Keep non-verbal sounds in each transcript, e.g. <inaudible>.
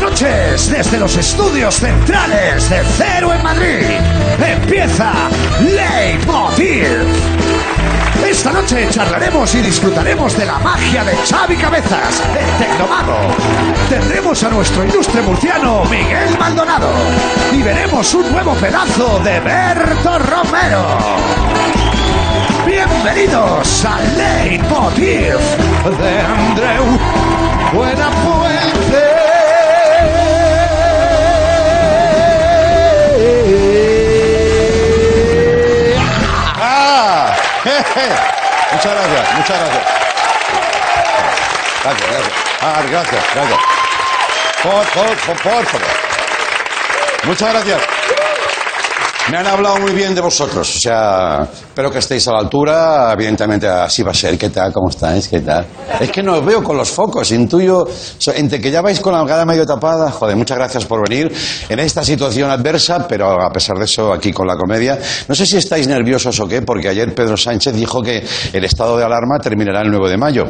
Noches desde los estudios centrales de Cero en Madrid. Empieza Leitmotiv. Esta noche charlaremos y disfrutaremos de la magia de Xavi Cabezas, el Tecnomago. Tendremos a nuestro ilustre murciano Miguel Maldonado y veremos un nuevo pedazo de Berto Romero. Bienvenidos a Leitmotiv de Andreu Buenafuente. ¡Ah! Muchas gracias, muchas gracias. Gracias, gracias. Ah, gracias, gracias. Por, por, por, por favor. Muchas gracias. Me han hablado muy bien de vosotros, o sea, espero que estéis a la altura, evidentemente así va a ser. ¿Qué tal? ¿Cómo estáis? ¿Qué tal? Es que no os veo con los focos, intuyo, entre que ya vais con la cara medio tapada, joder, muchas gracias por venir en esta situación adversa, pero a pesar de eso, aquí con la comedia. No sé si estáis nerviosos o qué, porque ayer Pedro Sánchez dijo que el estado de alarma terminará el 9 de mayo.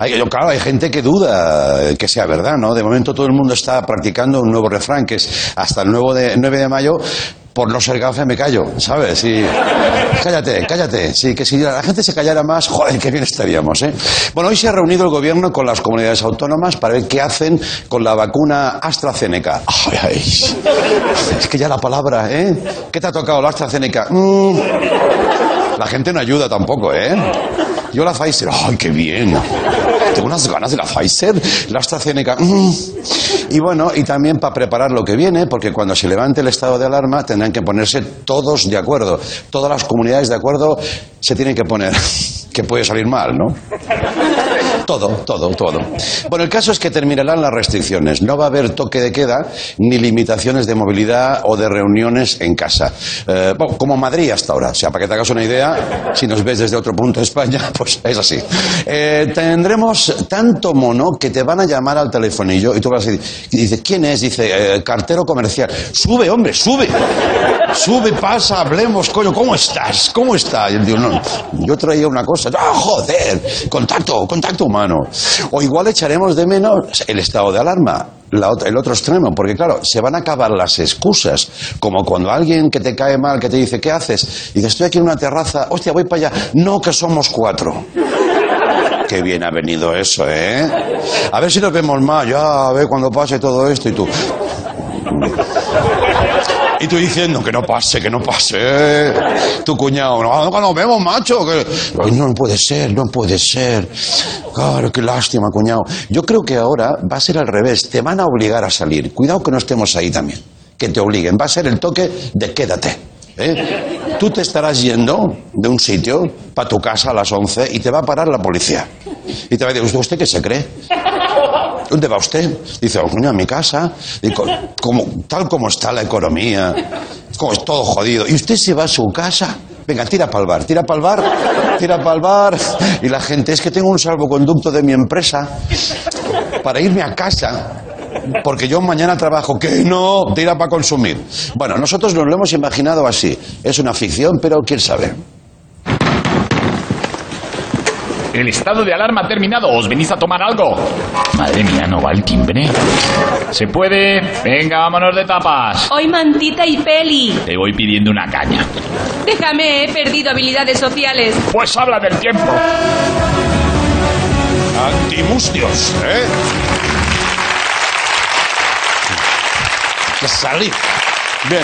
Hay, claro, hay gente que duda que sea verdad, ¿no? De momento todo el mundo está practicando un nuevo refrán que es hasta el nuevo de, 9 de mayo por no ser gafe me callo, ¿sabes? Y, cállate, cállate. Sí, que si la gente se callara más, joder, qué bien estaríamos, ¿eh? Bueno, hoy se ha reunido el gobierno con las comunidades autónomas para ver qué hacen con la vacuna AstraZeneca. Ay, ay. Es que ya la palabra, ¿eh? ¿Qué te ha tocado la AstraZeneca? Mm. La gente no ayuda tampoco, ¿eh? Yo la Pfizer, ¡ay, qué bien! Tengo unas ganas de la Pfizer, la AstraZeneca. mm. Y bueno, y también para preparar lo que viene, porque cuando se levante el estado de alarma tendrán que ponerse todos de acuerdo. Todas las comunidades de acuerdo se tienen que poner. Que puede salir mal, ¿no? Todo, todo, todo. Bueno, el caso es que terminarán las restricciones. No va a haber toque de queda ni limitaciones de movilidad o de reuniones en casa. Eh, como Madrid hasta ahora. O sea, para que te hagas una idea, si nos ves desde otro punto de España, <laughs> pues es así. Eh, tendremos tanto mono que te van a llamar al telefonillo y tú vas a decir, y dices, ¿quién es? Dice, eh, cartero comercial. Sube, hombre, sube. Sube, pasa, hablemos, coño, ¿cómo estás? ¿Cómo estás? Yo no, yo traía una cosa. ¡Ah, joder! Contacto, contacto. O igual echaremos de menos el estado de alarma, el otro extremo, porque claro, se van a acabar las excusas, como cuando alguien que te cae mal, que te dice, ¿qué haces? Y dices, estoy aquí en una terraza, hostia, voy para allá. No, que somos cuatro. <laughs> Qué bien ha venido eso, ¿eh? A ver si nos vemos más, ya, a ver cuando pase todo esto y tú. Y tú diciendo que no pase, que no pase. Tu cuñado, no, no nos vemos, macho. Ay, no puede ser, no puede ser. Claro, qué lástima, cuñado. Yo creo que ahora va a ser al revés. Te van a obligar a salir. Cuidado que no estemos ahí también. Que te obliguen. Va a ser el toque de quédate. ¿eh? Tú te estarás yendo de un sitio para tu casa a las 11 y te va a parar la policía. Y te va a decir, ¿usted, usted qué se cree? ¿Dónde va usted? Dice, "Oh, a mi casa. Como, tal como está la economía, como es todo jodido. ¿Y usted se va a su casa? Venga, tira para el bar, tira para el bar, tira para el bar. Y la gente, es que tengo un salvoconducto de mi empresa para irme a casa. Porque yo mañana trabajo, que no, tira para consumir. Bueno, nosotros nos lo hemos imaginado así. Es una ficción, pero quién sabe. El estado de alarma ha terminado. ¿Os venís a tomar algo? Madre mía, no va el timbre. ¿Se puede? Venga, vámonos de tapas. Hoy mantita y peli. Te voy pidiendo una caña. Déjame, he perdido habilidades sociales. Pues habla del tiempo. Antimustios, ¿eh? Que salir. Bien.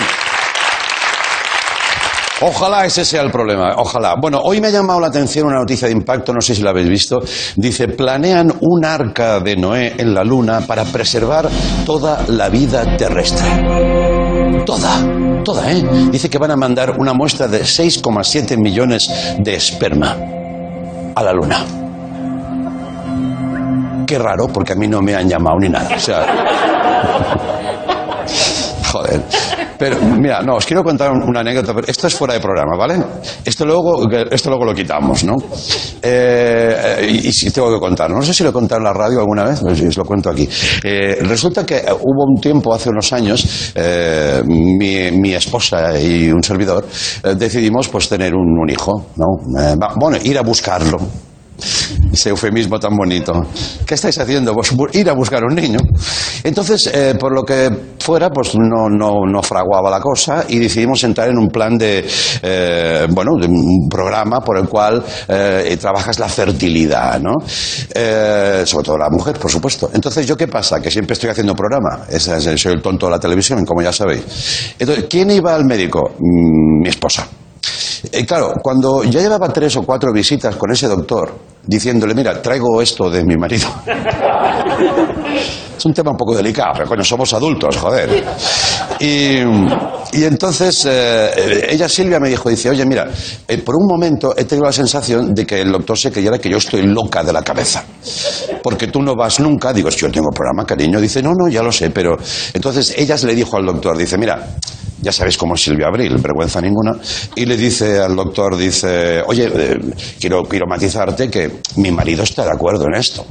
Ojalá ese sea el problema, ojalá. Bueno, hoy me ha llamado la atención una noticia de impacto, no sé si la habéis visto. Dice, planean un arca de Noé en la Luna para preservar toda la vida terrestre. Toda, toda, ¿eh? Dice que van a mandar una muestra de 6,7 millones de esperma a la Luna. Qué raro, porque a mí no me han llamado ni nada. O sea. <laughs> Joder. Pero, mira, no, os quiero contar un- una anécdota, pero esto es fuera de programa, ¿vale? Esto luego, esto luego lo quitamos, ¿no? Eh, y, si tengo que contarlo. No sé si lo he contado en la radio alguna vez, pues os lo cuento aquí. Eh, resulta que hubo un tiempo, hace unos años, eh, mi, mi esposa y un servidor eh, decidimos pues tener un, hijo, ¿no? Bueno, ir a buscarlo. Ese eufemismo tan bonito. ¿Qué estáis haciendo? Vos bu- ir a buscar un niño. Entonces, eh, por lo que fuera, pues no, no, no fraguaba la cosa y decidimos entrar en un plan de, eh, bueno, de un programa por el cual eh, trabajas la fertilidad, ¿no? Sobre todo la mujer, por supuesto. Entonces, ¿yo qué pasa? Que siempre estoy haciendo programa. Es- soy el tonto de la televisión, como ya sabéis. Entonces, ¿quién iba al médico? Mm, mi esposa. Eh, claro, cuando ya llevaba tres o cuatro visitas con ese doctor, diciéndole, mira, traigo esto de mi marido. <laughs> Es un tema un poco delicado, pero coño, somos adultos, joder. Y, entonces eh, ella, Silvia, me dijo, dice, oye, mira, eh, por un momento he tenido la sensación de que el doctor se creyera que yo estoy loca de la cabeza. Porque tú no vas nunca, digo, yo tengo programa, cariño. Dice, no, no, ya lo sé, pero... Entonces ella le dijo al doctor, dice, mira, ya sabéis cómo es Silvia Abril, vergüenza ninguna, y le dice al doctor, dice, oye, eh, quiero, quiero matizarte que mi marido está de acuerdo en esto.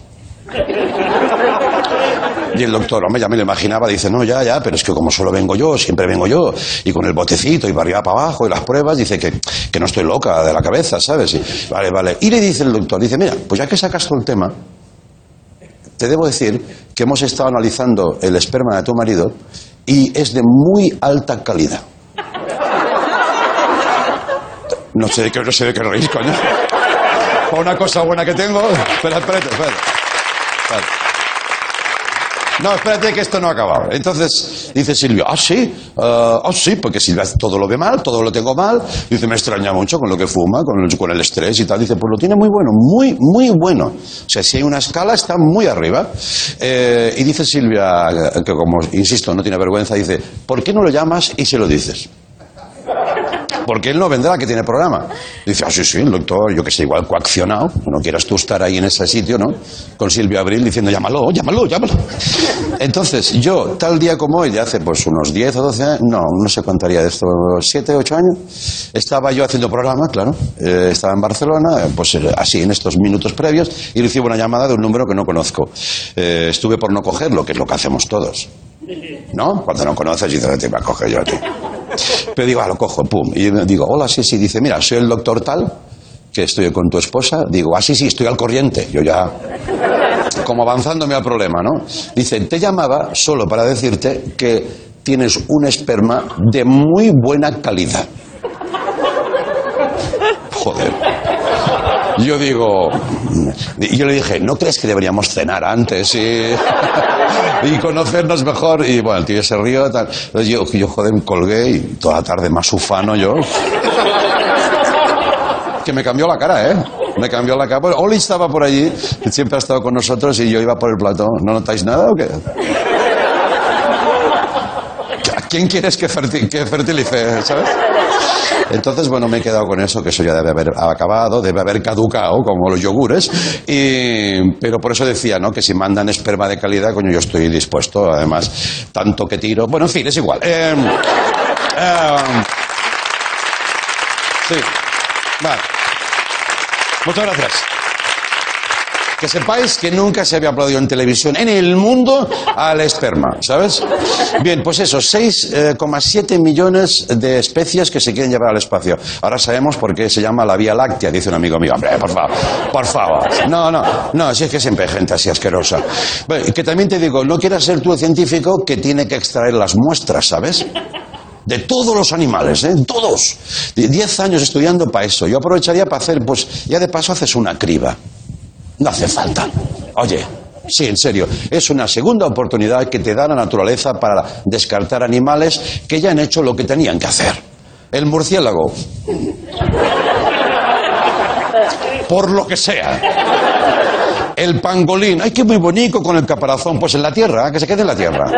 Y el doctor, hombre, ya me lo imaginaba, dice, no, ya, ya, pero es que como solo vengo yo, siempre vengo yo, y con el botecito, y para arriba, para abajo, y las pruebas, dice que, que no estoy loca de la cabeza, ¿sabes? Vale, vale. Y le dice el doctor, dice, mira, pues ya que sacas todo el tema, te debo decir que hemos estado analizando el esperma de tu marido y es de muy alta calidad. No sé de qué, no sé de qué reís, coño. Una cosa buena que tengo. Espera, espérate, espérate. Espérate. No, espérate que esto no ha acabado. Entonces dice Silvio, ah, sí, ah, ah, sí, porque Silvia todo lo ve mal, todo lo tengo mal. Dice, me extraña mucho con lo que fuma, con el, con el estrés y tal. Dice, pues lo tiene muy bueno, muy, muy bueno. O sea, si hay una escala, está muy arriba. Eh, y dice Silvia, que como, insisto, no tiene vergüenza, dice, ¿por qué no lo llamas y se lo dices? Porque él no vendrá, que tiene programa. Dice, ah, sí, sí, el doctor, yo que sé, igual coaccionado. No quieras tú estar ahí en ese sitio, ¿no? Con Silvio Abril diciendo, llámalo, llámalo, llámalo. Entonces, yo, tal día como hoy, de hace pues unos 10 o 12 años, no, no sé cuántaría de esto, 7, 8 años, estaba yo haciendo programa, claro. Eh, estaba en Barcelona, eh, pues eh, así, en estos minutos previos, y recibo una llamada de un número que no conozco. Estuve por no cogerlo, que es lo que hacemos todos. ¿No? Cuando no conoces, dices, te va a coger yo a ti. Pero digo, ah, lo cojo, pum. Y yo digo, hola, sí, sí. Dice, mira, soy el doctor tal, que estoy con tu esposa. Digo, ah, sí, sí, estoy al corriente. Yo ya, como avanzándome al problema, ¿no? Dice, te llamaba solo para decirte que tienes un esperma de muy buena calidad. Joder. Yo digo, yo le dije, ¿no crees que deberíamos cenar antes y, <laughs> y conocernos mejor? Y bueno, el tío se rió. Tal. Yo, yo, joder, me colgué y toda la tarde más ufano yo. Que me cambió la cara, ¿eh? Me cambió la cara. Bueno, Oli estaba por allí, siempre ha estado con nosotros y yo iba por el plató. ¿No notáis nada o qué? ¿A quién quieres que fertilice, sabes? Entonces, bueno, me he quedado con eso, que eso ya debe haber acabado, debe haber caducado, como los yogures. Y, pero por eso decía, ¿no? Que si mandan esperma de calidad, coño, yo estoy dispuesto, además, tanto que tiro. Bueno, en fin, es igual. Eh, eh, sí. Vale. Muchas gracias. Que sepáis que nunca se había aplaudido en televisión en el mundo al esperma, ¿sabes? Bien, pues eso, 6,7 millones de especies que se quieren llevar al espacio. Ahora sabemos por qué se llama la Vía Láctea, dice un amigo mío. Hombre, por favor, por favor. No, no, no, si es que siempre hay gente así asquerosa. Que también te digo, no quieras ser tú el científico que tiene que extraer las muestras, ¿sabes? De todos los animales, ¿eh? Todos. Die- Diez años estudiando para eso. Yo aprovecharía para hacer, pues, ya de paso haces una criba. No hace falta. Oye, sí, en serio, es una segunda oportunidad que te da la naturaleza para descartar animales que ya han hecho lo que tenían que hacer. El murciélago. Por lo que sea. El pangolín. Ay, qué muy bonito con el caparazón. Pues en la tierra, que se quede en la tierra.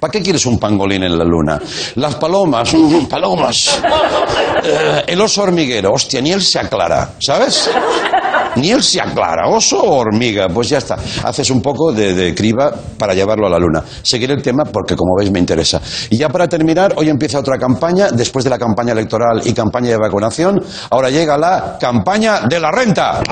¿Para qué quieres un pangolín en la luna? Las palomas, mm, palomas. Eh, el oso hormiguero, hostia, ni él se aclara, ¿sabes? Ni él se aclara, oso o hormiga, pues ya está. Haces un poco de, de criba para llevarlo a la luna. Seguiré el tema porque, como veis, me interesa. Y ya para terminar, hoy empieza otra campaña, después de la campaña electoral y campaña de vacunación, ahora llega la campaña de la renta.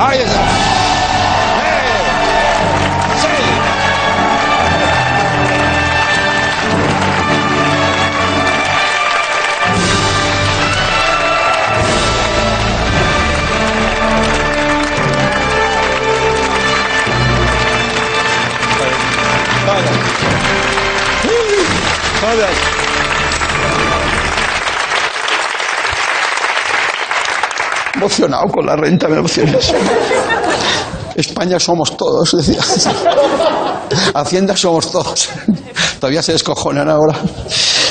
Emocionado con la renta, me. España somos todos, decía. Hacienda somos todos. Todavía se descojonan ahora.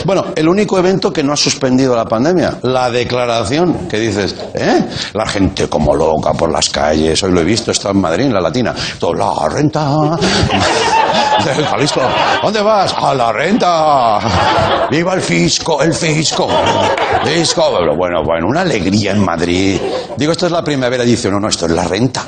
Bueno, el único evento que no ha suspendido la pandemia, la declaración, que dices, ¿eh? La gente como loca por las calles, hoy lo he visto, está en Madrid, en la Latina, todo, la renta del Jalisco, ¿dónde vas? A la renta, viva el fisco, el fisco, fisco, bueno, bueno, una alegría en Madrid. Digo, esto es la primavera, dice, no, no, esto es la renta.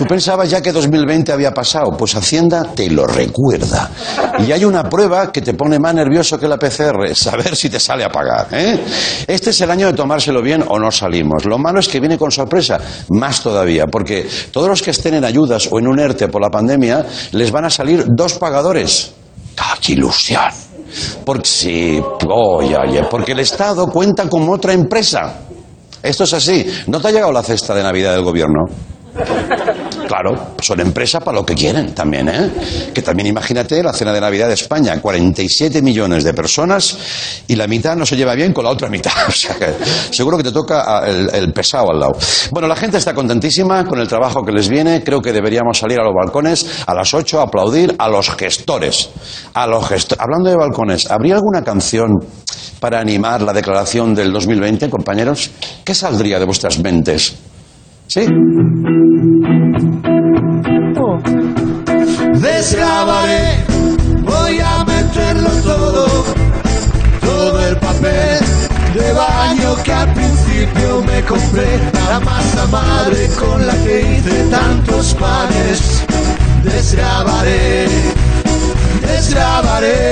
Tú pensabas ya que 2020 había pasado, pues Hacienda te lo recuerda. Y hay una prueba que te pone más nervioso que la PCR, saber si te sale a pagar. ¿eh? Este es el año de tomárselo bien o no salimos. Lo malo es que viene con sorpresa, más todavía, porque todos los que estén en ayudas o en un ERTE por la pandemia, les van a salir dos pagadores. ¡Ah, ¡Qué ilusión! Porque sí, oye, oye, porque el Estado cuenta como otra empresa. Esto es así. ¿No te ha llegado la cesta de Navidad del gobierno? Claro, son empresas para lo que quieren también, ¿eh? Que también imagínate la cena de Navidad de España, 47 millones de personas y la mitad no se lleva bien con la otra mitad. <laughs> O sea que seguro que te toca el, el pesado al lado. Bueno, la gente está contentísima con el trabajo que les viene. Creo que deberíamos salir a los balcones a las 8 a aplaudir. A los gestores. Hablando de balcones, ¿habría alguna canción para animar la declaración del 2020, compañeros? ¿Qué saldría de vuestras mentes? ¿Sí? Desgrabaré, voy a meterlo todo, todo el papel de baño que al principio me compré, la masa madre con la que hice tantos panes. Desgrabaré, desgrabaré.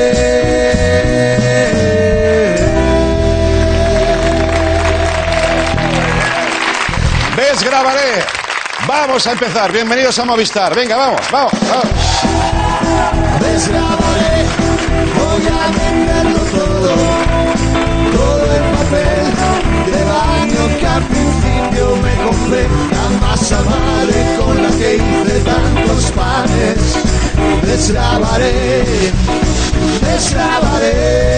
Vamos a empezar. Bienvenidos a Movistar. Venga, vamos, vamos, vamos. Desgrabaré, voy a meterlo todo, todo el papel de baño que al principio me compré, la masa madre con la que hice tantos panes. Desgrabaré, desgrabaré.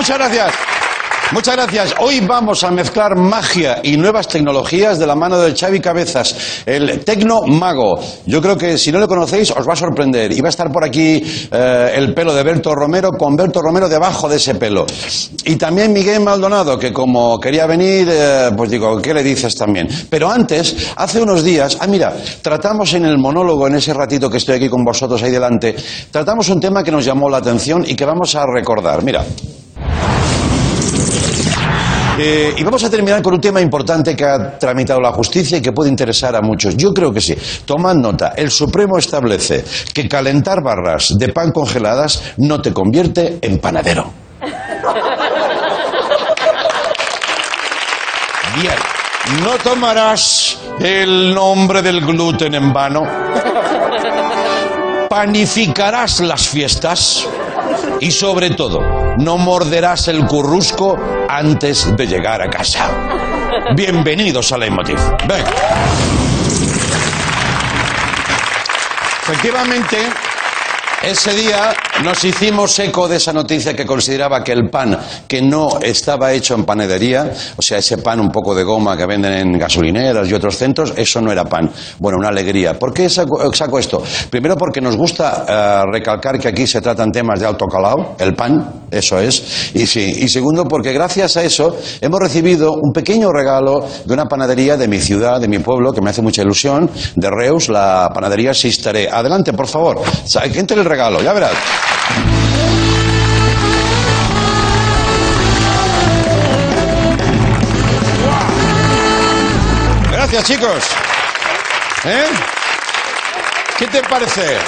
Muchas gracias. Muchas gracias. Hoy vamos a mezclar magia y nuevas tecnologías de la mano de Xavi Cabezas, el tecno mago. Yo creo que si no le conocéis os va a sorprender. Y va a estar por aquí eh, el pelo de Berto Romero con Berto Romero debajo de ese pelo. Y también Miguel Maldonado, que como quería venir, eh, pues digo, ¿qué le dices también? Pero antes, hace unos días, ah mira, tratamos en el monólogo, en ese ratito que estoy aquí con vosotros ahí delante, tratamos un tema que nos llamó la atención y que vamos a recordar. Mira. Eh, y vamos a terminar con un tema importante que ha tramitado la justicia y que puede interesar a muchos. Yo creo que sí. Tomad nota. El Supremo establece que calentar barras de pan congeladas no te convierte en panadero. Bien. No tomarás el nombre del gluten en vano. Panificarás las fiestas. Y sobre todo, no morderás el currusco antes de llegar a casa. Bienvenidos a Leitmotiv. Ven. Efectivamente, ese día nos hicimos eco de esa noticia que consideraba que el pan que no estaba hecho en panadería, o sea, ese pan un poco de goma que venden en gasolineras y otros centros, eso no era pan. Bueno, una alegría. ¿Por qué saco, esto? Primero porque nos gusta uh, recalcar que aquí se tratan temas de alto calado, el pan, eso es. Y, sí, y segundo porque gracias a eso hemos recibido un pequeño regalo de una panadería de mi ciudad, de mi pueblo, que me hace mucha ilusión, de Reus, la panadería Sistaré. Adelante, por favor. Entre el regalo, ya verás. Gracias, chicos. ¿Eh? ¿Qué te parece?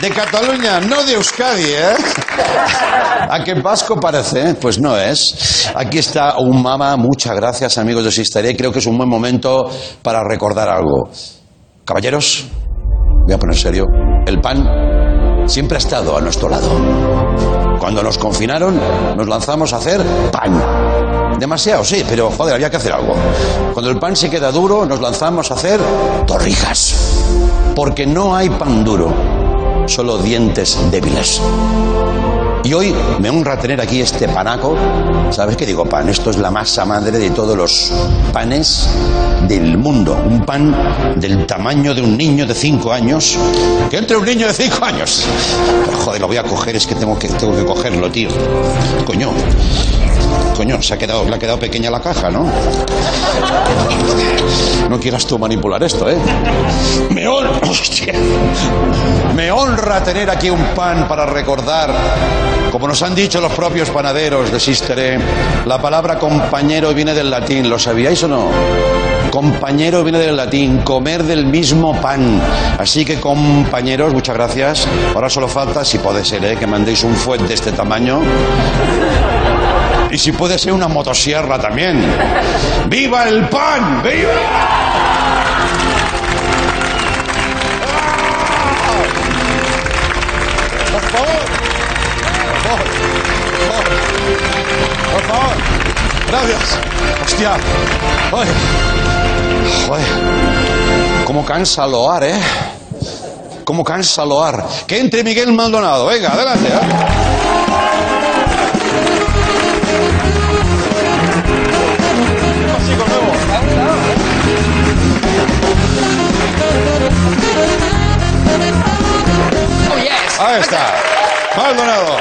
De Cataluña, no de Euskadi, ¿eh? ¿A qué vasco parece? Pues no es. Aquí está un mama. Muchas gracias, amigos de Sistaré. Creo que es un buen momento para recordar algo. Caballeros, voy a poner serio. El pan siempre ha estado a nuestro lado. Cuando nos confinaron, nos lanzamos a hacer pan. Demasiado, sí, pero joder, había que hacer algo. Cuando el pan se queda duro, nos lanzamos a hacer torrijas. Porque no hay pan duro, solo dientes débiles. Y hoy me honra tener aquí este panaco. ¿Sabes qué digo pan? Esto es la masa madre de todos los panes del mundo. Un pan del tamaño de un niño de 5 años. Que entre un niño de 5 años. Joder, lo voy a coger, es que tengo que, tengo que cogerlo, tío. Coño. Coño, se ha quedado, le ha quedado pequeña la caja, ¿no? No quieras tú manipular esto, ¿eh? Me honra, <laughs> hostia. Me honra tener aquí un pan para recordar, como nos han dicho los propios panaderos de Sisteré, la palabra compañero viene del latín, ¿lo sabíais o no? Compañero viene del latín, comer del mismo pan. Así que compañeros, muchas gracias. Ahora solo falta, si puede ser, ¿eh? que mandéis un fuet de este tamaño. Y si puede ser una motosierra también. ¡Viva el pan! ¡Viva! Por favor. Por favor. Por favor. Por favor. Gracias. Hostia. Oye. Joder. Cómo cansa loar, ¿eh? Cómo cansa loar. Que entre Miguel Maldonado. Venga, adelante. ¿eh? Ahí está. Maldonado.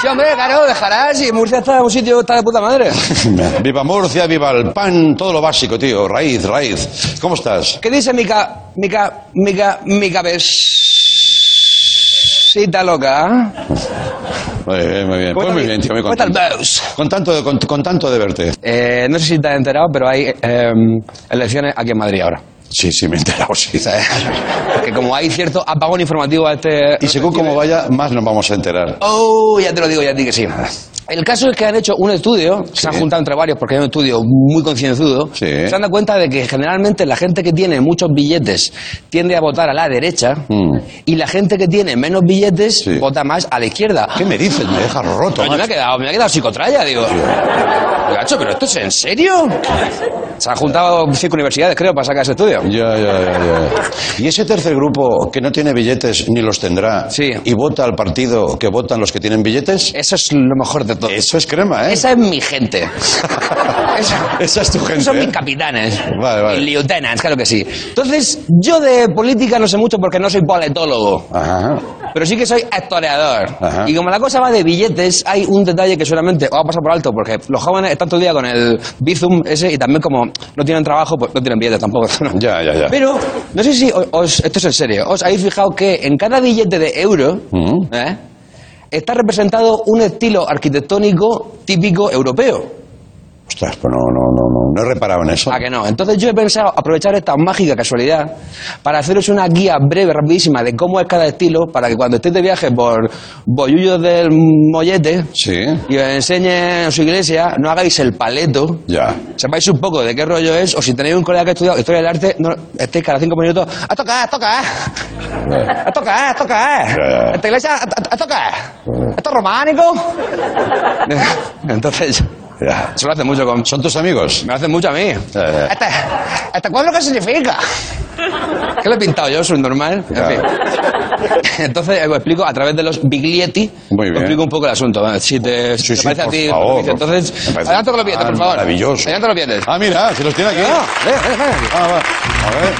Sí, hombre, claro, dejarás y Murcia está en un sitio está de puta madre. <laughs> Viva Murcia, viva el pan, todo lo básico, tío. Raíz, raíz. ¿Cómo estás? ¿Qué dice Mica, Mica, Mica, mi cabecita loca? Muy bien, muy bien. Pues muy bien, tío, muy ¿Cómo está el contento. Con tanto, de, con, con tanto de verte. Eh, no sé si te has enterado, pero hay eh, elecciones aquí en Madrid ahora. Sí, sí, me he enterado, sí. Como hay cierto apagón informativo a este... Y según cómo vaya, más nos vamos a enterar. Oh, ya te lo digo, ya a ti que sí. El caso es que han hecho un estudio, se han juntado entre varios porque hay un estudio muy concienzudo, Sí. se han dado cuenta de que generalmente la gente que tiene muchos billetes tiende a votar a la derecha Mm. y la gente que tiene menos billetes Sí. vota más a la izquierda. ¿Qué me dices? Me dejas roto. Me ha macho. quedado, me ha quedado psicotraya, digo. Gacho, pero esto es en serio. Se han juntado cinco universidades, creo, para sacar ese estudio. Ya, ya, ya, ya. Y ese tercer grupo que no tiene billetes ni los tendrá Sí. y vota al partido que votan los que tienen billetes, Eso es lo mejor de todo. eso es crema, ¿eh? Esa es mi gente. <laughs> Esa- Esa es tu gente. Son ¿eh? mis capitanes. Vale, vale. Mis lieutenants, claro que sí. Entonces, yo de política no sé mucho porque no soy politólogo. Ajá. Pero sí que soy historiador. Ajá. Y como la cosa va de billetes, hay un detalle que solamente va a pasar por alto, porque los jóvenes están todo el día con el Bizum ese y también como no tienen trabajo, pues no tienen billetes tampoco. ¿no? <laughs> Ya, ya, ya. Pero, no sé si os, esto es en serio, os habéis fijado que en cada billete de euro Mm. ¿eh? Está representado un estilo arquitectónico típico europeo. Ostras, pues no, no, no, no, no he reparado en eso. ¿A que no? Entonces yo he pensado aprovechar esta mágica casualidad para haceros una guía breve, rapidísima de cómo es cada estilo, para que cuando estéis de viaje por Bollullos del Mollete Sí, y os enseñe en su iglesia, no hagáis el paleto, ya. sepáis un poco de qué rollo es, o si tenéis un colega que ha estudiado historia del arte, no estéis cada cinco minutos, a tocar, a tocar, a tocar, a tocar, esta iglesia, a tocar, esto es románico. <laughs> Entonces, ya. <laughs> eso lo hace mucho con... ¿Son tus amigos? Me lo hacen mucho a mí. ¿Este, ¿Este cuadro qué significa? ¿Qué le he pintado yo? Soy normal. En fin. <laughs> Entonces, eh, os explico a través de los biglietti. Muy os bien. explico un poco el asunto. ¿vale? Si te, si Sí, te sí, parece a por ti. favor, Patricia. Entonces, parece adelante con los billetes, por favor. maravilloso. Adelante los billetes. Ah, mira, se los tiene aquí. No, ven, ven aquí. Ah, va. A ver.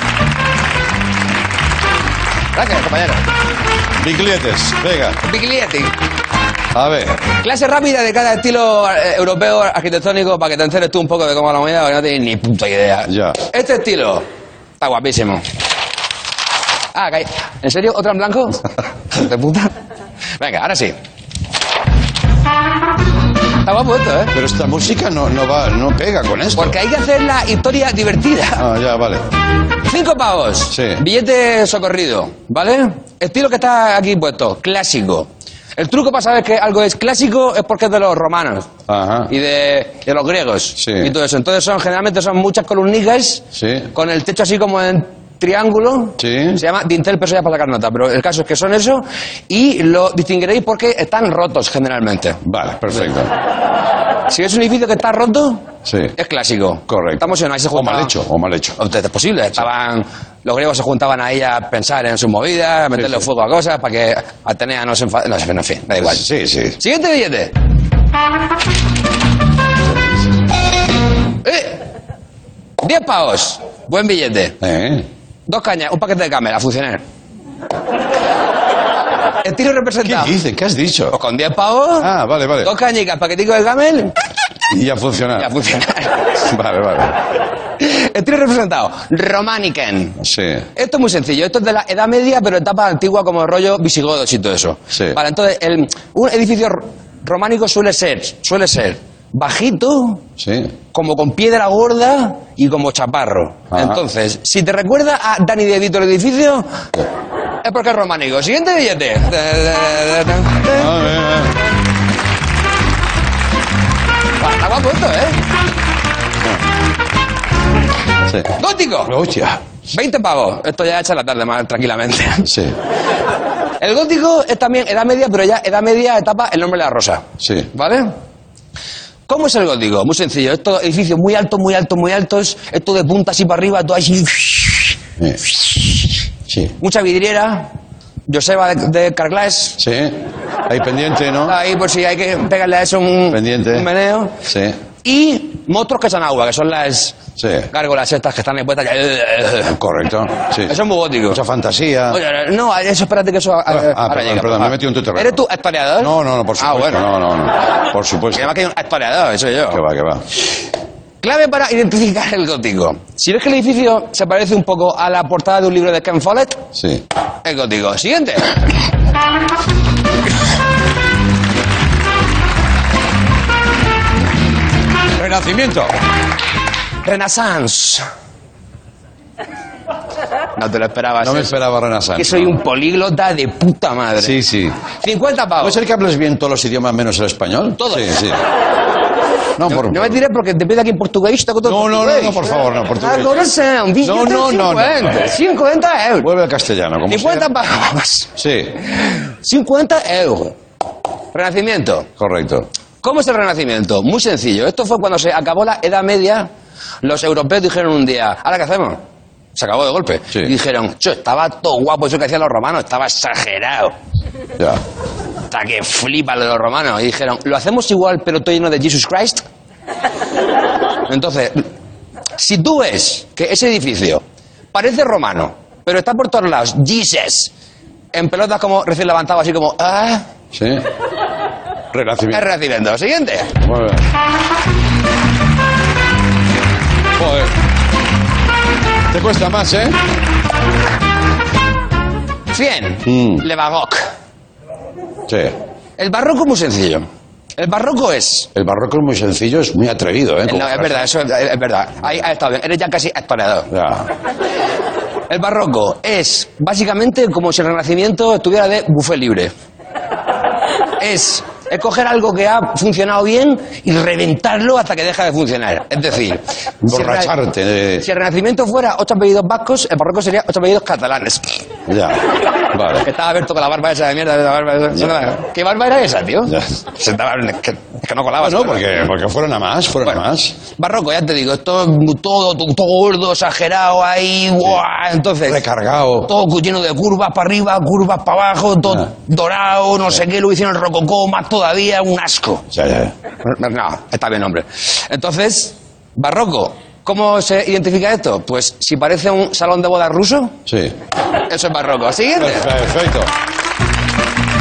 Gracias, compañero. Biglietes, venga. Biglietti. A ver. Clase rápida de cada estilo eh, europeo arquitectónico para que te enteres tú un poco de cómo es la moneda, porque no tienes ni puta idea. Ya. Este estilo está guapísimo. Ah, hay- ¿en serio? ¿Otra en blanco? <laughs> ¿De puta? Venga, ahora sí. Está guapo esto, ¿eh? Pero esta música no, no va, no pega con esto. Porque hay que hacer la historia divertida. Ah, ya, vale. Cinco pavos. Sí. Billete socorrido, ¿vale? Estilo que está aquí puesto, clásico. El truco para saber que algo es clásico es porque es de los romanos Ajá. y de, de los griegos Sí. y todo eso. Entonces son generalmente son muchas columnicas Sí. con el techo así como en triángulo. Sí. Se llama dintel, pero eso ya para sacar nota. Pero el caso es que son eso y lo distinguiréis porque están rotos generalmente. Vale, perfecto. Si es un edificio que está roto, Sí. es clásico. Correcto. Estamos en ahí se O mal hecho, o mal hecho. Es posible. Estaban, los griegos se juntaban ahí a pensar en sus movidas, a meterle sí. fuego a cosas para que Atenea no se enfade. No, en fin, da igual. Sí, sí. Siguiente billete. ¡Eh! 10 pavos. Buen billete. ¿Eh? Dos cañas, un paquete de cámara, a funcionar. Estilo ¿Qué representado. dices? ¿Qué has dicho? Pues con 10 pavos, Ah, vale, vale. dos cañicas, paquetico de camel Y a funcionar. y a funcionar. <laughs> Vale, vale. <laughs> Estilo representado. Romanican. Sí. Esto es muy sencillo. Esto es de la Edad Media, pero etapa antigua como rollo visigodos y todo eso. Sí. Vale, entonces, el- un edificio románico suele ser, suele ser bajito, Sí. como con piedra gorda y como chaparro. Ajá. Entonces, si te recuerda a Danny DeVito el edificio, es porque es románico. Siguiente billete. Está guapo esto, ¿eh? Sí. Gótico. Hostia. 20 pavos. Esto ya echa la tarde más tranquilamente. Sí. El gótico es también edad media, pero ya edad media etapa el nombre de la rosa. Sí. ¿Vale? ¿Cómo es el gótico? Muy sencillo. Estos edificios muy altos, muy altos, muy altos. Esto de punta así para arriba, todo así. Sí. Sí. Mucha vidriera. Joseba de, de Carglass. Sí. Ahí pendiente, ¿no? Ahí por si hay que pegarle a eso un, Pendiente. un meneo. Sí. Y monstruos que echan agua, que son las Sí. gárgolas estas que están ahí puestas. que- Correcto. Sí. Eso es muy gótico. Mucha fantasía. Oye, no, eso espérate que eso ah, ah, perdón, llega. perdón, me he metido en tu terreno. ¿Eres tú historiador? No, no, no, por Ah, supuesto. bueno. No, no, no. Por Que supuesto. además que hay un historiador, eso yo. Que va, que va. Clave para identificar el gótico. Si ves que el edificio se parece un poco a la portada de un libro de Ken Follett, Sí. es gótico. Siguiente. Renacimiento. Renaissance. No te lo esperabas. No me ¿eh? esperaba Renaissance. Que soy un políglota de puta madre. Sí, sí. 50 pavos. ¿Puede ser que hables bien todos los idiomas menos el español? Todos. Sí, sí. <laughs> No, por No me diré porque te pide aquí en portugués. todo No, no, no, por favor, no, portugués. Ahora son, No, no, no, no. 50, 50 euros. Vuelve al castellano. Como 50 sea. pavos. Sí, 50 euros. Renacimiento. correcto. ¿Cómo es el Renacimiento? Muy sencillo. Esto fue cuando se acabó la Edad Media. Los europeos dijeron un día, ¿ahora qué hacemos? Se acabó de golpe. Sí. Y dijeron, "Cho, estaba todo guapo eso que hacían los romanos, estaba exagerado. Ya. Hasta que flipa lo de los romanos. Y dijeron, ¿lo hacemos igual pero todo lleno de Jesus Christ? Entonces, si tú ves que ese edificio parece romano, pero está por todos lados, Jesus, en pelotas como recién levantado, así como, ah, Sí. Es Renacimiento. Renacimiento. Siguiente. Muy bien. Joder. Te cuesta más, ¿eh? 100. Mm. Le Baroque. Sí. El barroco es muy sencillo. El barroco es... El barroco es muy sencillo, es muy atrevido, ¿eh? Como No, es verdad, eso es, es verdad. Ahí ha estado bien. Eres ya casi historiador. Ya. El barroco es básicamente como si el renacimiento estuviera de buffet libre. Es, es coger algo que ha funcionado bien y reventarlo hasta que deja de funcionar. Es decir, <laughs> Borracharte. de- si el renacimiento fuera ocho apellidos vascos, el barroco sería ocho apellidos catalanes. Ya. <laughs> Que estaba abierto con la barba esa de mierda. la barba esa. ¿Qué barba era esa, tío? Ya. Se que, que no colaba. No, porque, porque fueron a más, fueron a más. Barroco, ya te digo, todo, todo, todo gordo, exagerado ahí, ¡guau! entonces... Recargado. Todo lleno de curvas para arriba, curvas para abajo, todo Ah. dorado, no sé qué, lo hicieron el rococó, más todavía, un asco. Ya, ya. No, está bien, hombre. Entonces, barroco, ¿cómo se identifica esto? Pues si parece un salón de bodas ruso, Sí. eso es barroco. Siguiente. Perfecto. Sí.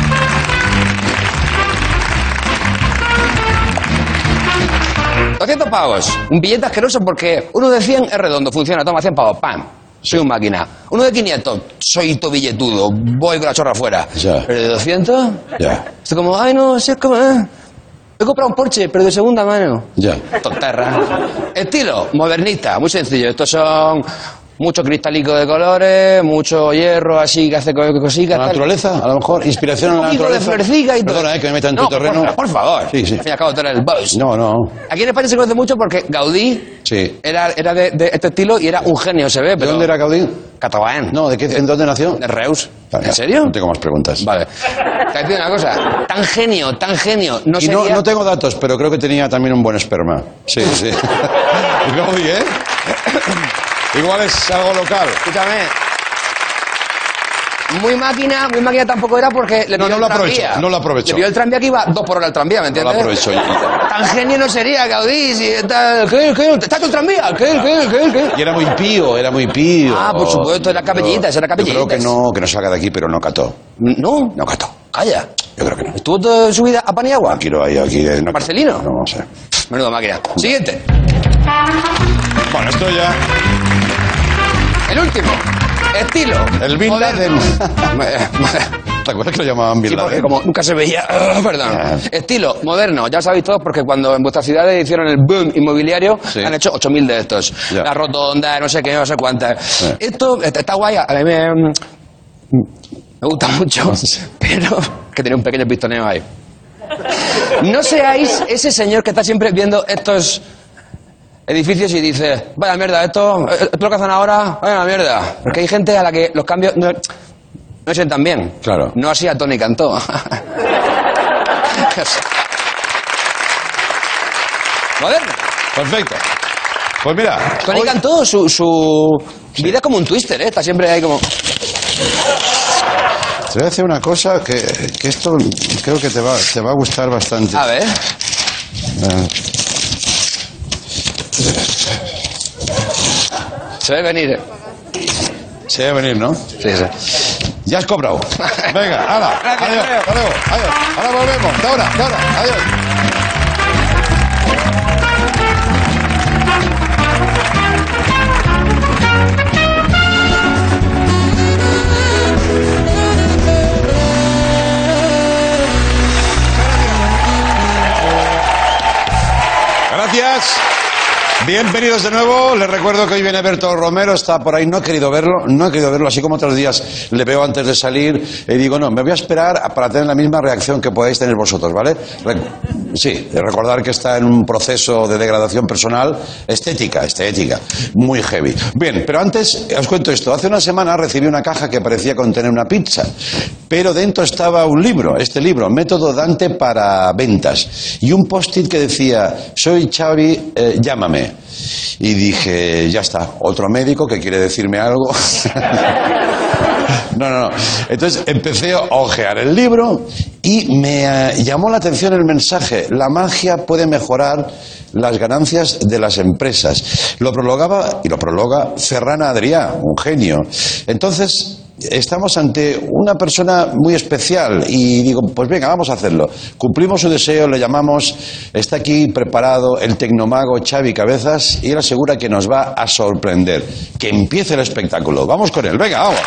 200 pavos. Un billete asqueroso porque uno de 100 es redondo, funciona, toma 100 pavos, ¡pam! Soy un máquina. Uno de 500, soy tobilletudo, voy con la chorra afuera. Ya. Pero de 200, Ya. estoy como, ay no, si es como, eh. He comprado un Porsche, pero de segunda mano. Ya. Tonterra. Estilo, modernista, muy sencillo. Estos son Mucho cristalico de colores, mucho hierro así que hace co- cositas. ¿La tal. naturaleza? A lo mejor, inspiración en la de naturaleza. florecilla y todo. Perdona, eh, que me meta en tu No, terreno. Por, por favor. Sí, sí. Al fin y al cabo, tú eres el boss. No, no. Aquí en España se conoce mucho porque Gaudí Sí. era, era de, de este estilo y era un genio, se ve. ¿De Pero dónde era Gaudí? Catalán. No, ¿de qué, ¿en dónde nació? De Reus. ¿En serio? No tengo más preguntas. Vale. Te voy a una cosa. Tan genio, tan genio. No y no, no tengo datos, pero creo que tenía también un buen esperma. Sí, sí. <laughs> Gaudí, ¿eh? Igual es algo local. Escúchame. Muy máquina, muy máquina tampoco era porque le No, no el lo aprovecho, tranvía. no lo aprovecho. Le el tranvía que iba dos por hora el tranvía, ¿me No lo entiendes? aprovecho. Tan genio no sería, Gaudí, si tal, ¿qué, qué? ¿Está con el tranvía? ¿Qué, qué, qué, qué? Y era muy pío, era muy pío. Ah, por supuesto, era capellitas, era Yo creo que capellitas. no, que no salga de aquí, pero no cató. No, No cató. calla. Yo creo que no. ¿Estuvo toda su vida a pan y agua? Quiero ahí, aquí. eh, No, ¿Marcelino? No, no sé. Menudo máquina. Siguiente. Bueno, esto ya. El último. Estilo. El Bin Moderno. <laughs> ¿Te acuerdas que lo llamaban Bin Sí, porque Laden? como nunca se veía. <laughs> Ah, perdón. Estilo moderno, ya sabéis todos, porque cuando en vuestras ciudades hicieron el boom inmobiliario, Sí. han hecho 8.000 de estos. La rotonda, no sé qué, no sé cuántas. Esto está está guay, a mí me, me gusta mucho, <laughs> pero que tiene un pequeño pistoneo ahí. No seáis ese señor que está siempre viendo estos edificios y dice, vaya mierda, esto, esto es lo que hacen ahora, vaya mierda. Porque hay gente a la que los cambios no, no sientan bien. Claro. No así a Tony Cantó. <laughs> Moderno. Perfecto. Pues mira. Tony hoy- Cantó, su, su vida es como un twister, ¿eh? Está siempre ahí como... Te voy a decir una cosa que, que esto creo que te va, te va a gustar bastante. A ver. Eh, Se ve venir. ¿eh? se debe venir, ¿no? Sí, sí. Ya has cobrado. <laughs> Venga, hala. Adiós, Leo. hasta luego, adiós. Ahora volvemos. Hasta ahora, hasta ahora. Adiós. Bienvenidos de nuevo. Les recuerdo que hoy viene Berto Romero, está por ahí. No he querido verlo, no he querido verlo, así como otros días le veo antes de salir y digo, no, me voy a esperar para tener la misma reacción que podáis tener vosotros, ¿vale? Sí, recordar que está en un proceso de degradación personal estética, estética, muy heavy. Bien, pero antes os cuento esto. Hace una semana recibí una caja que parecía contener una pizza, pero dentro estaba un libro, este libro, Método Dante para ventas, y un post-it que decía, soy Xavi, eh, llámame. Y dije, ya está, otro médico que quiere decirme algo. <laughs> No, no, no. Entonces empecé a ojear el libro y me eh, llamó la atención el mensaje. La magia puede mejorar las ganancias de las empresas. Lo prologaba y lo prologa Ferran Adrià, un genio. Entonces, estamos ante una persona muy especial y digo, pues venga, vamos a hacerlo. Cumplimos su deseo, le llamamos, está aquí preparado el tecnomago Xavi Cabezas y él asegura que nos va a sorprender. Que empiece el espectáculo. Vamos con él, venga, vamos.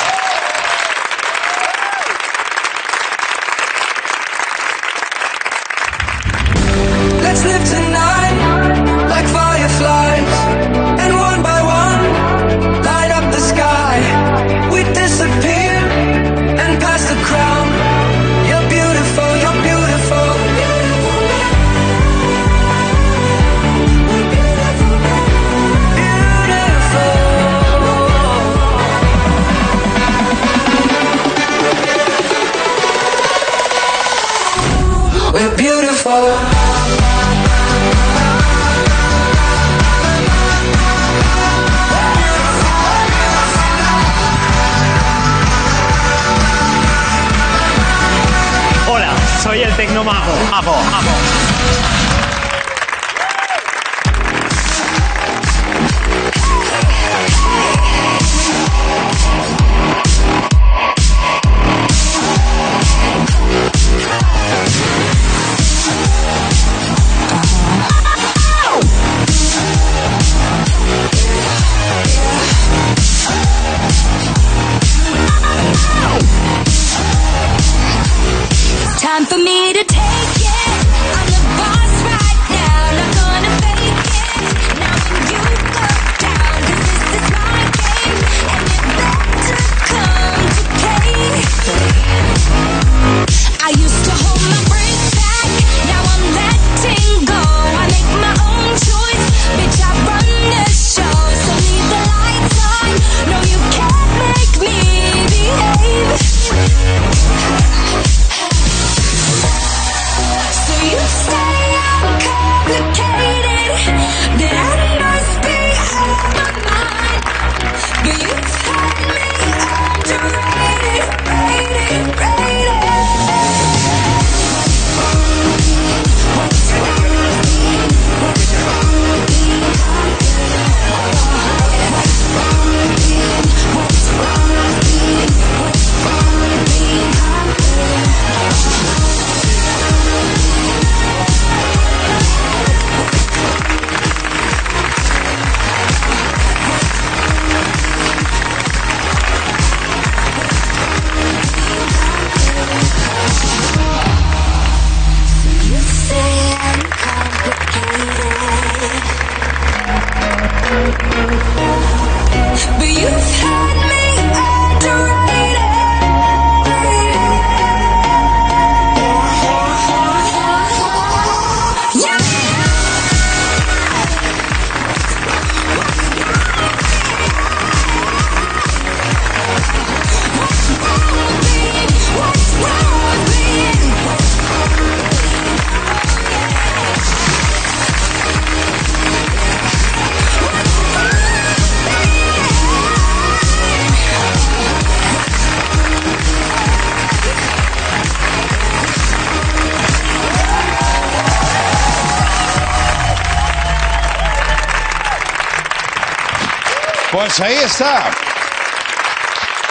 Pues ahí está.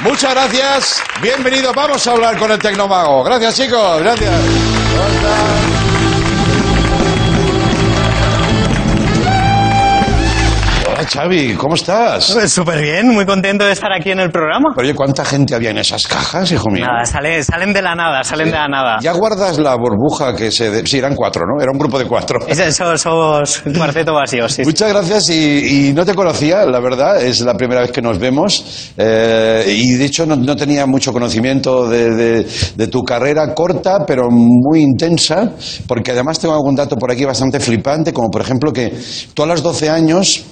Muchas gracias. Bienvenido. Vamos a hablar con el Tecnomago. Gracias, chicos. Gracias. Xavi. ¿Cómo estás? Pues súper bien, muy contento de estar aquí en el programa. Oye, ¿cuánta gente había en esas cajas, hijo mío? Nada, sale- salen de la nada, salen de la nada. Ya guardas la burbuja que se... de- Sí, eran cuatro, ¿no? Era un grupo de cuatro. Es eso, somos cuarteto vacío, sí. sí. Muchas gracias y, y no te conocía, la verdad, es la primera vez que nos vemos eh, y de hecho no, no tenía mucho conocimiento de, de- de tu carrera corta pero muy intensa porque además tengo algún dato por aquí bastante flipante como por ejemplo que tú a los 12 años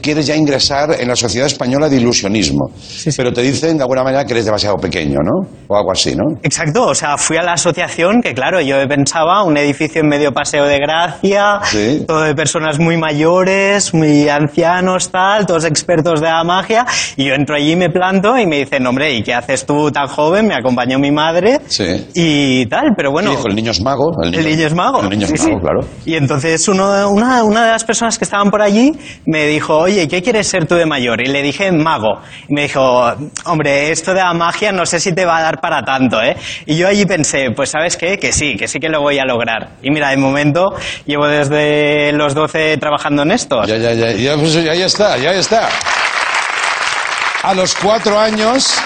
quieres ya ingresar en la Sociedad Española de Ilusionismo pero te dicen de alguna manera que eres demasiado pequeño, ¿no? O algo así, ¿no? Exacto, o sea, fui a la asociación que, claro, yo pensaba un edificio en medio paseo de gracia, Sí. todo de personas muy mayores, muy ancianos, tal, todos expertos de la magia, y yo entro allí, me planto y me dicen, hombre, ¿y qué haces tú tan joven? Me acompañó mi madre Sí. y tal, pero bueno. Dijo, el niño es mago. El niño es mago. El niño es Sí, mago, sí. claro. Y entonces uno- una, una de las personas que estaban por allí me dijo, oye, ¿qué quieres ser tú de mayor? Y le dije, mago. Y me dijo, hombre, esto de la magia no sé si te va a dar para tanto, ¿eh? Y yo allí pensé, pues ¿sabes qué? Que sí, que sí que lo voy a lograr. Y mira, de momento llevo desde los 12 trabajando en esto. Ya, ya, ya, ya, pues, ya está, ya está. A los cuatro años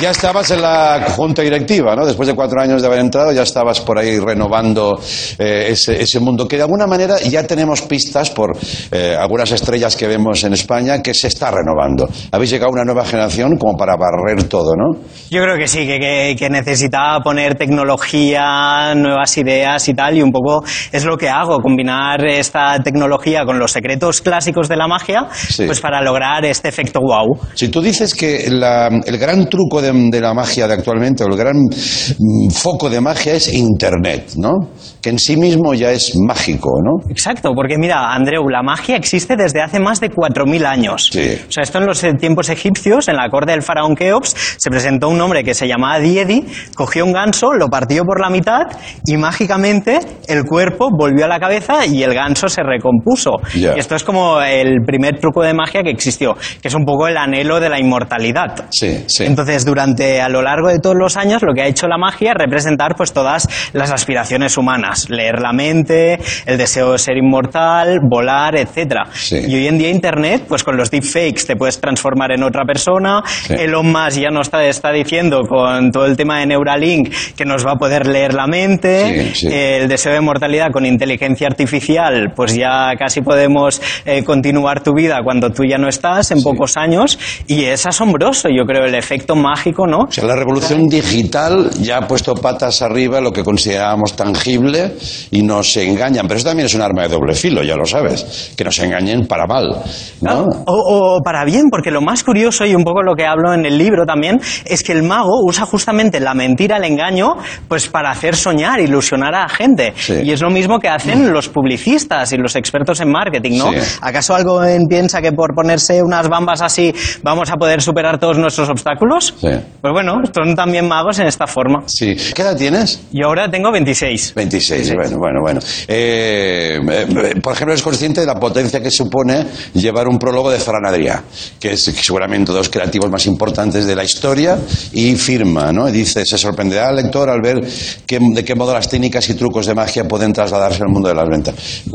ya estabas en la junta directiva, ¿no? Después de cuatro años de haber entrado, ya estabas por ahí renovando eh, ese, ese mundo que de alguna manera ya tenemos pistas por eh, algunas estrellas que vemos en España que se está renovando. Habéis llegado a una nueva generación como para barrer todo, ¿no? Yo creo que sí, que, que, que necesitaba poner tecnología, nuevas ideas y tal, y un poco es lo que hago, combinar esta tecnología con los secretos clásicos de la magia, Sí. pues para lograr este efecto wow. Si tú dices que la- el gran truco de, de la magia de actualmente, o el gran mm, foco de magia es Internet, ¿no? Que en sí mismo ya es mágico, ¿no? Exacto, porque mira, Andreu, la magia existe desde hace más de 4.000 años. Sí. O sea, esto en los tiempos egipcios, en la corte del faraón Keops, se presentó un hombre que se llamaba Diedi, cogió un ganso, lo partió por la mitad y mágicamente el cuerpo volvió a la cabeza y el ganso se recompuso. Y esto es como el primer truco de magia que existió, que es un poco el anhelo de la inmortalidad. Sí, sí. Entonces, durante a lo largo de todos los años, lo que ha hecho la magia es representar pues todas las aspiraciones humanas, leer la mente, el deseo de ser inmortal, volar, etcétera. Sí. Y hoy en día Internet, pues con los deepfakes te puedes transformar en otra persona. Sí. Elon Musk ya nos está, está diciendo con todo el tema de Neuralink que nos va a poder leer la mente. Sí. El deseo de mortalidad con inteligencia artificial, pues ya casi podemos eh, continuar tu vida cuando tú ya no estás en pocos años. Y es asombroso, yo creo, el efecto mágico, ¿no? O sea, la revolución digital ya ha puesto patas arriba lo que considerábamos tangible y nos engañan. Pero eso también es un arma de doble filo, ya lo sabes. Que nos engañen para mal, ¿no? O, o para bien, porque lo más curioso y un poco lo que hablo en el libro también es que el mago usa justamente la mentira, el engaño, pues para hacer soñar, ilusionar a la gente. Sí. Y es lo mismo que hacen los publicistas y los expertos en marketing, ¿no? Sí. ¿Acaso alguien piensa que por ponerse unas bambas así vamos a poder superar todos nuestros obstáculos? Sí. Pues bueno, son también magos en esta forma. Sí. ¿Qué edad tienes? Yo ahora tengo 26. 26, bueno, bueno, bueno. Eh, eh, por ejemplo, ¿eres consciente de la potencia que supone llevar un prólogo de Ferran Adrià, que es seguramente uno de los creativos más importantes de la historia y firma, ¿no? Y dice, se sorprenderá al lector al ver qué- de qué modo las técnicas y trucos de magia pueden trasladarse al mundo de las ventas.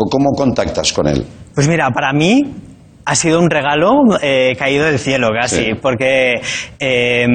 ¿Cómo contactas con él? Pues mira, para mí ha sido un regalo eh, caído del cielo casi, Sí. porque eh,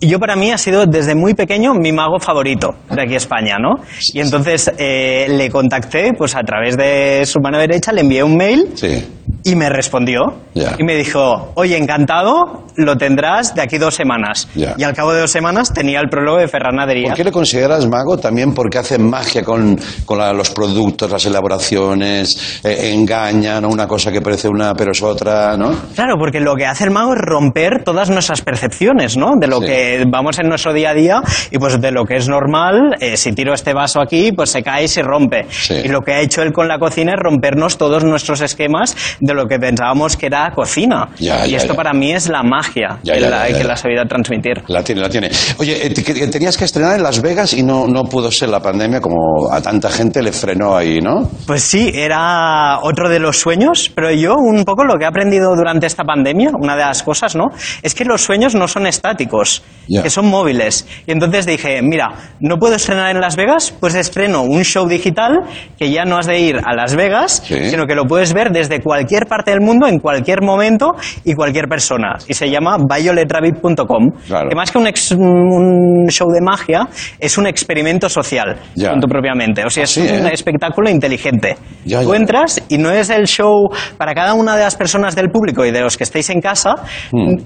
yo para mí ha sido desde muy pequeño mi mago favorito de aquí a España, ¿no? Y entonces eh, le contacté, pues a través de su mano derecha, le envié un mail Sí. Y me respondió y me dijo, oye, encantado, lo tendrás de aquí dos semanas. Y al cabo de dos semanas tenía el prólogo de Ferran Adrià. ¿Por qué le consideras mago? También porque hace magia con, con la- los productos, las elaboraciones, eh, engaña, ¿no? Una cosa que parece una pero es otra, ¿no? Claro, porque lo que hace el mago es romper todas nuestras percepciones, ¿no? De lo Sí. que vamos en nuestro día a día y pues de lo que es normal, eh, si tiro este vaso aquí, pues se cae y se rompe. Sí. Y lo que ha hecho él con la cocina es rompernos todos nuestros esquemas de lo que pensábamos que era cocina. Ya, y ya, esto ya. para mí es la magia que, la, que la sabía transmitir. La tiene, la tiene. Oye, eh, tenías que estrenar en Las Vegas y no, no pudo ser la pandemia como a tanta gente le frenó ahí, ¿no? Pues sí, era otro de los sueños, pero yo un poco lo que he aprendido durante esta pandemia, una de las cosas, ¿no? Es que los sueños no son estáticos, que son móviles. Y entonces dije, mira, no puedo estrenar en Las Vegas, pues estreno un show digital que ya no has de ir a Las Vegas, Sí. sino que lo puedes ver desde cualquier parte del mundo, en cualquier momento y cualquier persona. Y se llama violetravid.com. Claro. Que más que un, ex- un show de magia, es un experimento social, punto propiamente. O sea, Ah, es un ¿eh? espectáculo inteligente. Ya, Tú ya. entras y no es el show para cada una de las personas del público y de los que estéis en casa,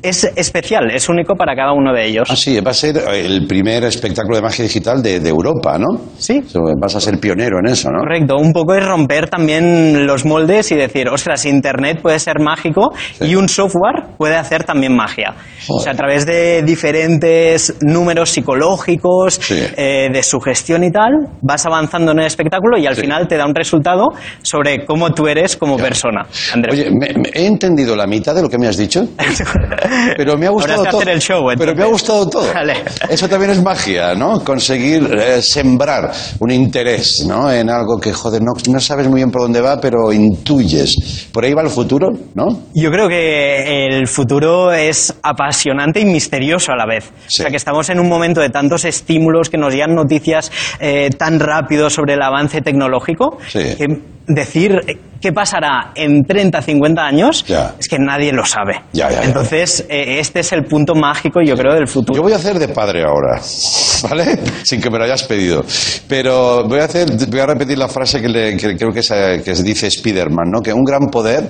es especial, es único para cada uno de ellos. Hmm. Ah, sí, va a ser el primer espectáculo de magia digital de, de Europa, ¿no? Sí. Vas a ser pionero en eso, ¿no? Correcto, un poco es romper también los moldes y decir, ostras, Internet puede ser mágico Sí. y un software puede hacer también magia. O Joder. sea, a través de diferentes números psicológicos, Sí. eh, de sugestión y tal, vas avanzando en el espectáculo y al Sí. final te da un resultado sobre cómo tú eres como persona. Andrés. Oye, me- me- he entendido la mitad de lo que me has dicho, <laughs> pero me ha gustado todo. hacer el show, pero me ha gustado todo. Vale. Eso también es magia, ¿no? Conseguir eh, sembrar un interés, ¿no? En algo que, joder, no, no sabes muy bien por dónde va, pero intuyes. Por ahí va el futuro, ¿no? Yo creo que el futuro es apasionante y misterioso a la vez. Sí. O sea, que estamos en un momento de tantos estímulos que nos llegan noticias eh, tan rápido sobre el avance tecnológico Sí. que decir qué pasará en 30, 50 años Ya. es que nadie lo sabe. Ya, ya, ya. Entonces, eh, este es el punto mágico, yo creo, del futuro. Yo voy a hacer de padre ahora, <laughs> ¿vale? Sin que me lo hayas pedido. Pero voy a hacer, voy a repetir la frase que, le- que creo que, es, eh, que dice Spiderman, ¿no? Que un gran poder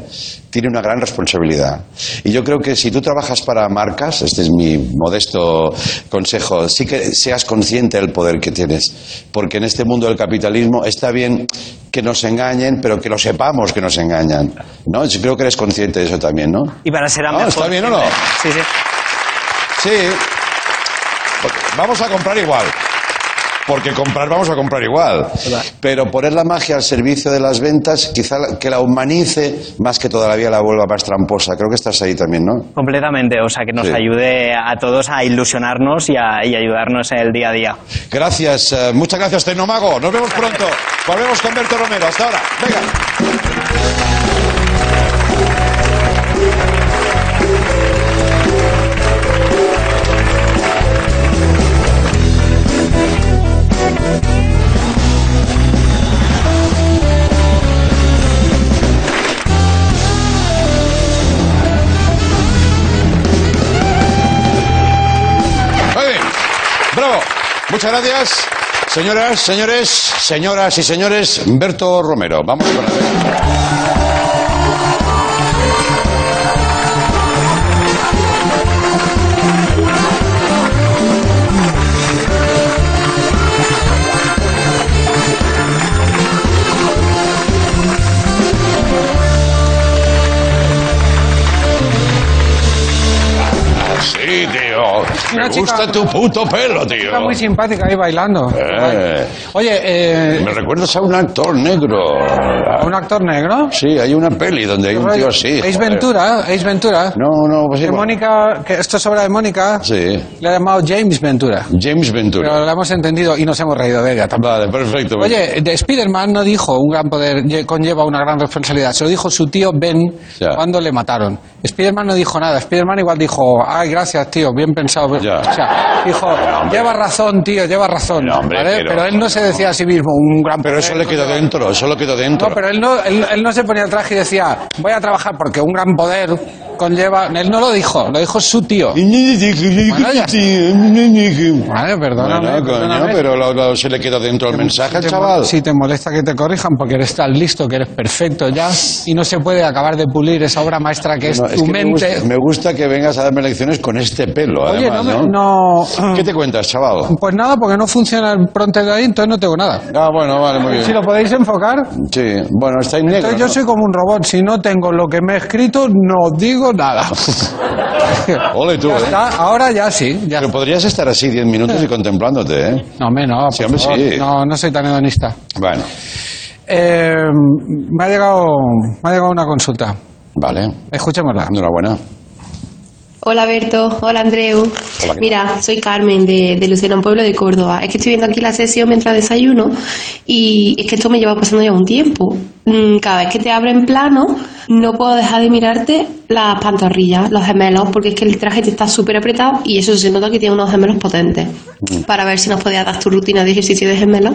tiene una gran responsabilidad. Y yo creo que si tú trabajas para marcas, este es mi modesto consejo, sí que seas consciente del poder que tienes. Porque en este mundo del capitalismo está bien que nos engañen, pero que lo sepamos que nos engañan. ¿No? Yo creo que eres consciente de eso también, ¿no? Y para ser Ah, mejor. ¿está bien o no? siempre. Sí, sí. Sí. Porque Vamos a comprar igual. Porque comprar vamos a comprar igual. Pero poner la magia al servicio de las ventas, quizá que la humanice más que todavía la vuelva más tramposa. Creo que estás ahí también, ¿no? Completamente, o sea, que nos Sí. ayude a todos a ilusionarnos y a y ayudarnos en el día a día. Gracias, eh, muchas gracias, Tecnomago. Nos vemos pronto. Volvemos con Berto Romero. Hasta ahora. Venga. Muchas gracias. Señoras, señores, señoras y señores, Berto Romero. Vamos con la... Una Me chica- gusta tu puto pelo, tío. Está muy simpática ahí bailando. Eh. Oye, eh, Me recuerdas a un actor negro. ¿a un actor negro? Sí, hay una peli donde hay un tío así. Ace joder. Ventura, Ace Ventura. No, no, pues Que igual. Mónica, que esto es obra de Mónica, Sí. le ha llamado James Ventura. James Ventura. Pero lo hemos entendido y nos hemos reído de ella también. Vale, perfecto. Oye, de Spider-Man no dijo un gran poder lle- conlleva una gran responsabilidad. Se lo dijo su tío Ben Ya. cuando le mataron. Spider-Man no dijo nada. Spider-Man igual dijo, ay, gracias, tío, bien pensado. Ya. O sea, dijo, lleva razón, tío, lleva razón. No, hombre, ¿vale? pero- pero, él no se decía a sí mismo un gran Pero poder. eso le quedó dentro, eso le quedó dentro. No, pero él no, él, él no se ponía el traje y decía, voy a trabajar porque un gran poder conlleva... Él no lo dijo, lo dijo su tío. Bueno, ya está. Vale, perdóname. Bueno, coño, pero lo- lo- se le quedó dentro el mensaje al chaval. Si te molesta que te corrijan porque eres tan listo, que eres perfecto ya, y no se puede acabar de pulir esa obra maestra que es No, es tu que me, mente. gusta, me gusta que vengas a darme lecciones con este pelo, Oye, además, ¿no? me- no- ¿Qué te cuentas, chaval? Pues nada, porque no funciona el pronto de ahí, entonces no tengo nada. Ah, bueno, vale, muy bien. Si lo podéis enfocar. Sí, bueno, está en negro. Entonces yo ¿no? soy como un robot, si no tengo lo que me he escrito, no digo nada. <laughs> Ole tú, Ya ¿eh? está, ahora ya sí. Ya Pero podrías estar así diez minutos y contemplándote, ¿eh? No, hombre, no, Sí, por hombre, favor. sí. no, no soy tan hedonista. Bueno, Eh, me, ha llegado, me ha llegado una consulta. vale. Escuchémosla. Enhorabuena. Hola Berto, hola Andreu. Hola, ¿qué Mira, soy Carmen de, de Lucena, un pueblo de Córdoba. Es que estoy viendo aquí la sesión mientras desayuno y es que esto me lleva pasando ya un tiempo. Mm, Cada vez que te abren plano, no puedo dejar de mirarte las pantorrillas, los gemelos, porque es que el traje te está súper apretado y eso se nota que tiene unos gemelos potentes. Para ver si nos podías dar tu rutina de ejercicio de gemelos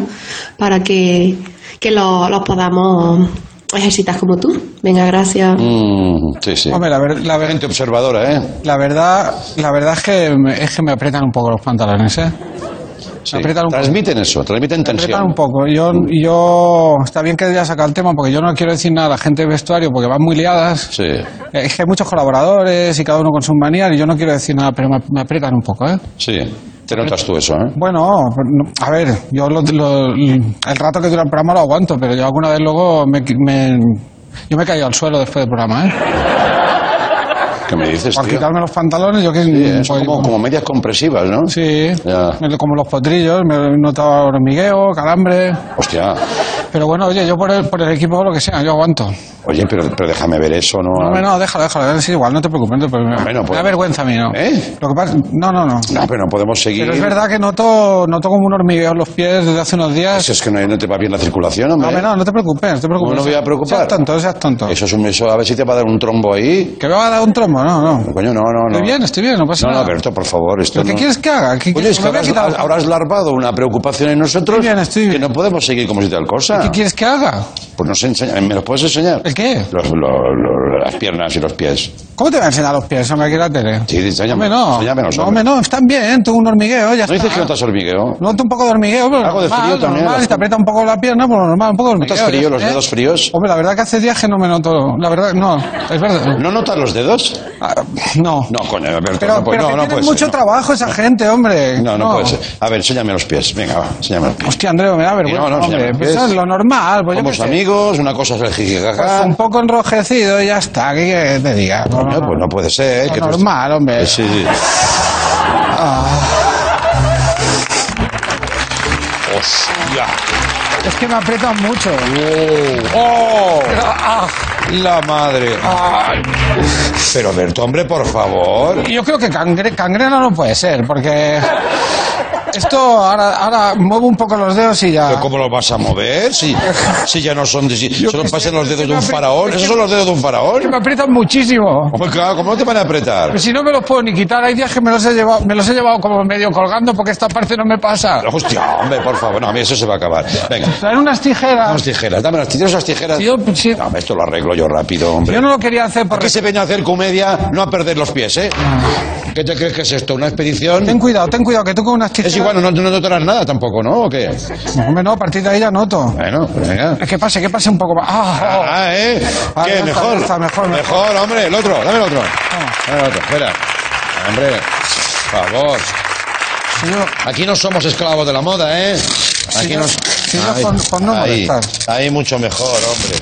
para que, que los los podamos ejercitar como tú. Venga, gracias. Mm, sí, sí. Hombre, la, ver- la ver- Gente observadora, ¿eh? la verdad, la verdad es que me, es que me aprietan un poco los pantalones, ¿eh? Sí. aprietan un poco. Transmiten eso, transmiten Me aprietan tensión. un poco. Yo, yo está bien que ya saca el tema porque yo no quiero decir nada a la gente de vestuario porque van muy liadas. Sí. Eh, Es que hay muchos colaboradores y cada uno con su manía y yo no quiero decir nada, pero me, me aprietan un poco, ¿eh? Sí. Te notas tú eso, ¿eh? Bueno, no, a ver, yo lo- lo- el rato que dura el programa lo aguanto, pero yo alguna vez luego me, me- yo me he caído al suelo después del programa, ¿eh? ¿Qué me dices, Por tío? quitarme los pantalones, yo que... Sí, pues, como, como medias compresivas, ¿no? Sí, Ya. me- como los potrillos, me he notado hormigueo, calambre. Hostia. Pero bueno, oye, yo por el, por el equipo lo que sea, yo aguanto. Oye, pero, pero déjame ver eso, ¿no? No, hombre, no, déjalo, déjalo, es igual, no te preocupes, no te preocupes. Bueno, me pues- da vergüenza a mí, ¿no? ¿Eh? Lo que pasa, no, no, no. No, pero no podemos seguir. Pero es verdad que noto, noto como un hormigueo en los pies desde hace unos días. Eso es que no, no te va bien la circulación, No, hombre. hombre, no, no te preocupes, no te preocupes. ¿Cómo no voy a preocupar? Seas tonto, seas tonto. Eso es un eso, a ver si te va a dar un trombo ahí. ¿Que me va a dar un trombo? No, no. Coño, no, no, no. Estoy bien, estoy bien, no pasa No, no, nada. Berto, por favor, esto ¿Pero qué no- quieres que haga? ¿Qué, Oye, es que habrás, habrás larvado una preocupación en nosotros Estoy bien, estoy bien. que no podemos seguir como si tal cosa. ¿Qué quieres que haga? Pues nos enseña, ¿me los puedes enseñar? ¿El qué? Los, los- los- las piernas y los pies. ¿Cómo te va a enseñar los pies, hombre, aquí en la tele? Sí, enséñame, no. enséñamelos, no, hombre. hombre, no, están bien, tú un hormigueo, ya ¿No está. dices que notas hormigueo? Noto un poco de hormigueo, pero Algo de normal, frío también, normal, las- y te aprieta un poco la pierna, pues normal, un poco de hormigueo. ¿Notas frío, ya los está, ¿eh? dedos fríos? Hombre, la verdad que hace días que no me noto, la verdad, no, es verdad. ¿No notas los dedos? Ah, no. No, coño, Berto, Pero, no, puede- pero no, que no tienen puede mucho ser, no. trabajo esa gente, hombre. No, no, puede ser. A ver, enséñame los pies. Venga, va, enséñame los pies. Hostia, Andreu, me da vergüenza, no, no, hombre. enséñame Pues eso es lo normal, pues yo Somos qué sé. amigos, una cosa es el Pues jijijaja. un poco enrojecido y ya está, ¿qué quieres que te diga? No, Coño, no, pues no puede ser. Que tú- normal, hombre. Sí, sí. Hostia. Es que me aprietan mucho. ¡Oh! Ah, La madre. Ay. Pero Berto, hombre, por favor. Yo creo que cangre- cangrena no puede ser, porque esto ahora, ahora muevo un poco los dedos y ya. ¿Pero cómo los vas a mover? Si, si ya no son. Si, solo qué pasan los dedos de un faraón. es ¿Esos son los dedos de un faraón? Que me aprietan muchísimo. Hombre, claro, ¿cómo no te van a apretar? Pero si no me los puedo ni quitar, hay días que me los he llevado, me los he llevado como medio colgando porque esta parte no me pasa. Hostia, hombre, por favor. No, a mí eso se va a acabar. Venga. Traer unas tijeras. Unas tijeras, dame las tijeras, esas tijeras. Yo, sí, No, esto lo arreglo yo rápido, hombre. yo no lo quería hacer por Aquí se viene a hacer comedia, no a perder los pies, ¿eh? ¿Qué te crees que es esto? ¿Una expedición? Ten cuidado, ten cuidado, que tú con unas tijeras... Es igual, no, no notarás nada tampoco, ¿no? ¿O qué? No, hombre, no, a partir de ahí ya noto. Bueno, pues venga. Es que pase, que pase un poco más. Ah, oh. Ah, ¿eh? Vale, ¿Qué? está, ¿Mejor? está, mejor, mejor. hombre. El otro, dame el otro. Dame el otro, espera. Hombre, por favor. Yo- Aquí no somos esclavos de la moda, ¿eh? Aquí yo- no... si yo por- por no ahí, molestar. ahí mucho mejor, hombre.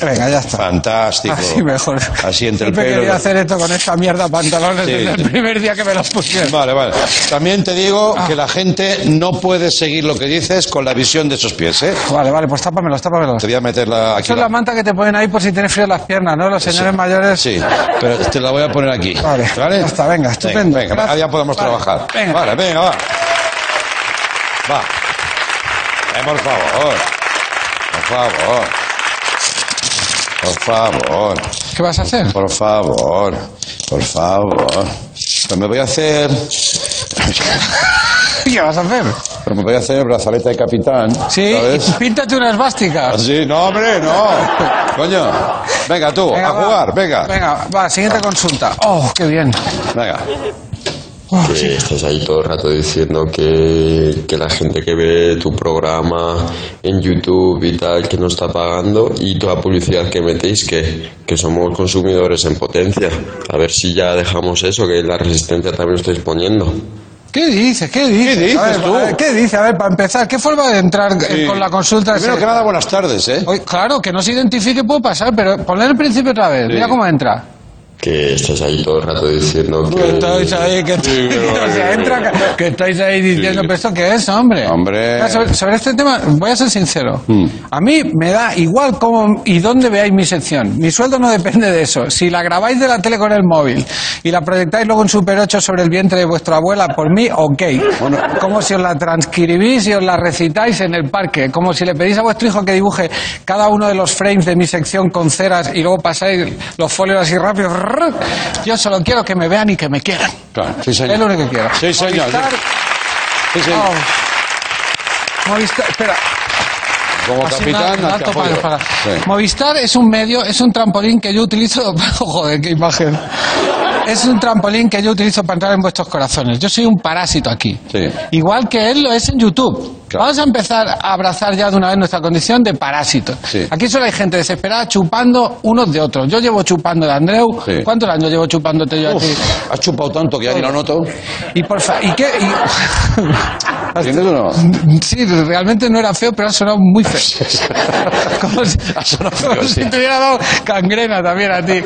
Venga, ya está. Fantástico. Así mejor. Así entre el Siempre pelo. quería hacer esto con esta mierda pantalones Sí. desde el primer día que me los pusieron. Vale, vale. También te digo Ah. que la gente no puede seguir lo que dices con la visión de esos pies, ¿eh? Vale, vale, pues tápamelos, tápamelos. Te voy a meter la, aquí. Eso es la- la manta que te ponen ahí por si tienes frío en las piernas, ¿no? Los señores Sí. mayores. Sí, pero te la voy a poner aquí. Vale, ya está, venga, estupendo. Venga, ya podemos Vale, trabajar. venga. Vale, venga, va. Va. Eh, por favor. Por favor. Por favor. ¿Qué vas a hacer? Por favor. Por favor. Pues me voy a hacer. <laughs> ¿Qué vas a hacer? Pero me voy a hacer brazaleta de capitán. Sí, ¿sabes? <laughs> píntate una esvástica. Ah, Sí, no, hombre, no. Coño. Venga, tú, Venga, a va. jugar, venga. Venga, va, siguiente consulta. Oh, qué bien. Venga. Que estás ahí todo el rato diciendo que, que la gente que ve tu programa en YouTube y tal que no está pagando y toda publicidad que metéis que, que somos consumidores en potencia. A ver si ya dejamos eso, que la resistencia también lo estáis poniendo. ¿Qué dices? ¿Qué dices? ¿Qué dices A ver, tú? a ver, ¿Qué dices? A ver, para empezar, ¿qué forma de entrar Sí. con la consulta? Primero ese? que nada, buenas tardes, ¿eh? Oye, claro, que no se identifique puede pasar, pero ponle el principio otra vez. Sí. Mira cómo entra. Que estás ahí todo el rato diciendo que... Estáis ahí, que, o sea, <laughs> entra acá, que estáis ahí diciendo, pero ¿esto qué es, hombre? Hombre. Mira, Sobre, sobre este tema, voy a ser sincero. Mm. A mí me da igual cómo y dónde veáis mi sección. Mi sueldo no depende de eso. Si la grabáis de la tele con el móvil y la proyectáis luego en Super 8 sobre el vientre de vuestra abuela, por mí, ok. Como si os la transcribís y os la recitáis en el parque. Como si le pedís a vuestro hijo que dibuje cada uno de los frames de mi sección con ceras y luego pasáis los folios así rápido. Yo solo quiero que me vean y que me quieran. Claro, sí, señor. Es lo único que quiero. Sí, señor. Movistar- Sí, señor. Oh. Movistar, espera. Como capitán, un al alto apoyo. para- para- Sí. Movistar es un medio, es un trampolín que yo utilizo. <laughs> Joder, qué imagen. Es un trampolín que yo utilizo para entrar en vuestros corazones. Yo soy un parásito aquí. Sí. Igual que él lo es en YouTube. Claro. Vamos a empezar a abrazar ya de una vez nuestra condición de parásito. Sí. Aquí solo hay gente desesperada chupando unos de otros. Yo llevo chupando de Andreu. Sí. ¿Cuántos años llevo chupándote yo a ti? Uf, has chupado tanto que ya ni lo noto. Y por fa- ¿Y qué? Y- <laughs> ¿Entiendes o no? Sí, realmente no era feo, pero ha sonado muy feo. <laughs> Como si, Ha sonado como feo, si sí. te hubiera dado gangrena también a ti.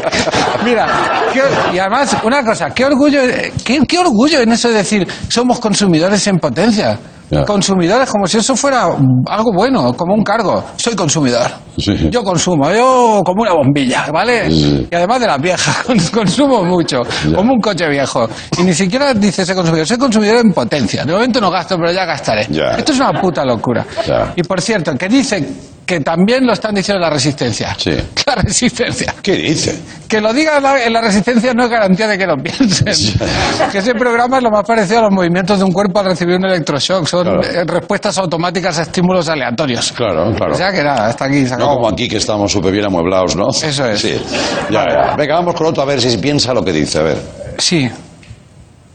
Mira, qué- y además, una cosa, qué orgullo, qué, qué orgullo en eso de decir, somos consumidores en potencia. Ya. Consumidores como si eso fuera algo bueno, como un cargo. Soy consumidor. Sí. Yo consumo, yo como una bombilla, ¿vale? Sí. Y además de las viejas, <laughs> cons- consumo mucho, Ya. como un coche viejo. Y ni siquiera dice ese consumidor, soy consumidor en potencia. De momento no gasto, pero ya gastaré. Ya. Esto es una puta locura. Y por cierto, que dice que también lo están diciendo en la resistencia. Sí. <laughs> La resistencia. ¿Qué dice? Que lo diga en la, en la resistencia no es garantía de que lo piensen. <laughs> que ese programa es lo más parecido a los movimientos de un cuerpo al recibir un electroshock. Son Claro. eh, respuestas automáticas a estímulos aleatorios. Claro, claro. O sea que nada, hasta aquí se No como aquí que estamos súper bien amueblados, ¿no? Eso es. Sí. Ya, ya. Venga, vamos con otro a ver si piensa lo que dice. A ver. Sí.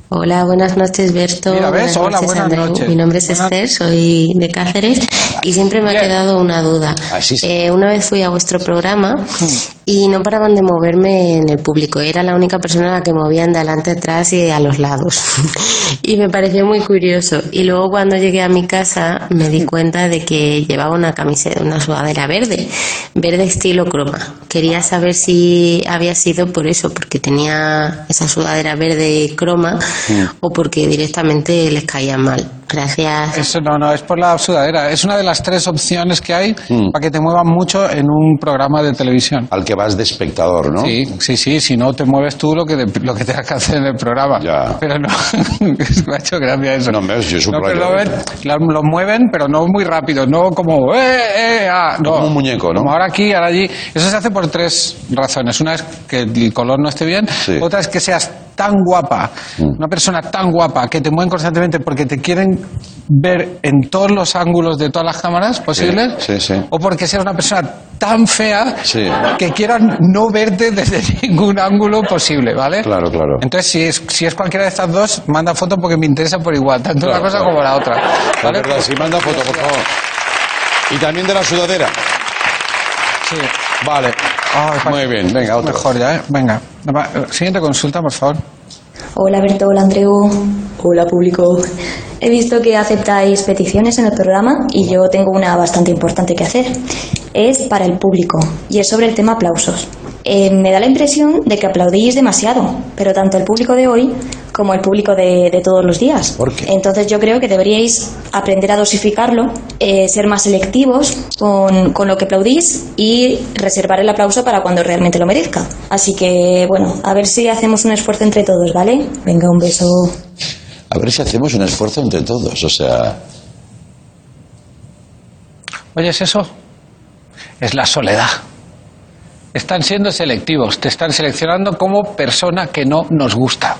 Hola, buenas noches, Berto. Mira, ¿ves? Hola, buenas Andreu. noches. Mi nombre es Buenas- Esther, soy de Cáceres y siempre me Bien. ha quedado una duda. Eh, una vez fui a vuestro programa Hmm. Y no paraban de moverme en el público. Era la única persona a la que movían de adelante, atrás y a los lados. <laughs> y me pareció muy curioso. Y luego cuando llegué a mi casa me di cuenta de que llevaba una camiseta, una sudadera verde, verde estilo croma. Quería saber si había sido por eso, porque tenía esa sudadera verde croma o porque directamente les caía mal. Gracias. Eso no, no, es por la sudadera. Es una de las tres opciones que hay Mm. para que te muevan mucho en un programa de televisión. Al que vas de espectador, ¿no? Sí, sí, sí, si no te mueves tú lo que, de- lo que tengas que hacer en el programa. Ya. Pero no, <laughs> me ha hecho gracia eso. No, me- yo No, pero lo, ven- lo mueven, pero no muy rápido, no como, eh, eh, ah, no. Como un muñeco, ¿no? Como ahora aquí, ahora allí. Eso se hace por tres razones. Una es que el color no esté bien, Sí. otra es que seas tan guapa, Mm. una persona tan guapa que te mueven constantemente porque te quieren ver en todos los ángulos de todas las cámaras posibles, sí, sí. o porque seas una persona tan fea que quieran no verte <laughs> desde ningún ángulo posible, ¿vale? Claro, claro. Entonces, si es, si es cualquiera de estas dos, manda foto porque me interesa por igual, tanto Claro, una cosa claro. como la otra. Es ¿vale? verdad, sí, manda foto, por favor. Y también de la sudadera. Sí. Vale. Ay, Muy bien, venga, otro. Mejor ya, ¿eh? Venga. Siguiente consulta, por favor. Hola Berto, hola Andreu. Hola público. He visto que aceptáis peticiones en el programa y yo tengo una bastante importante que hacer. Es para el público y es sobre el tema aplausos. Eh, me da la impresión de que aplaudís demasiado, pero tanto el público de hoy como el público de, de todos los días. ¿Por qué? Entonces yo creo que deberíais aprender a dosificarlo, eh, ser más selectivos con, con lo que aplaudís y reservar el aplauso para cuando realmente lo merezca. Así que bueno, a ver si hacemos un esfuerzo entre todos, ¿vale? Venga, un beso. A ver si hacemos un esfuerzo entre todos. O sea, ¿Oyes eso? Es la soledad. Están siendo selectivos, te están seleccionando como persona que no nos gusta.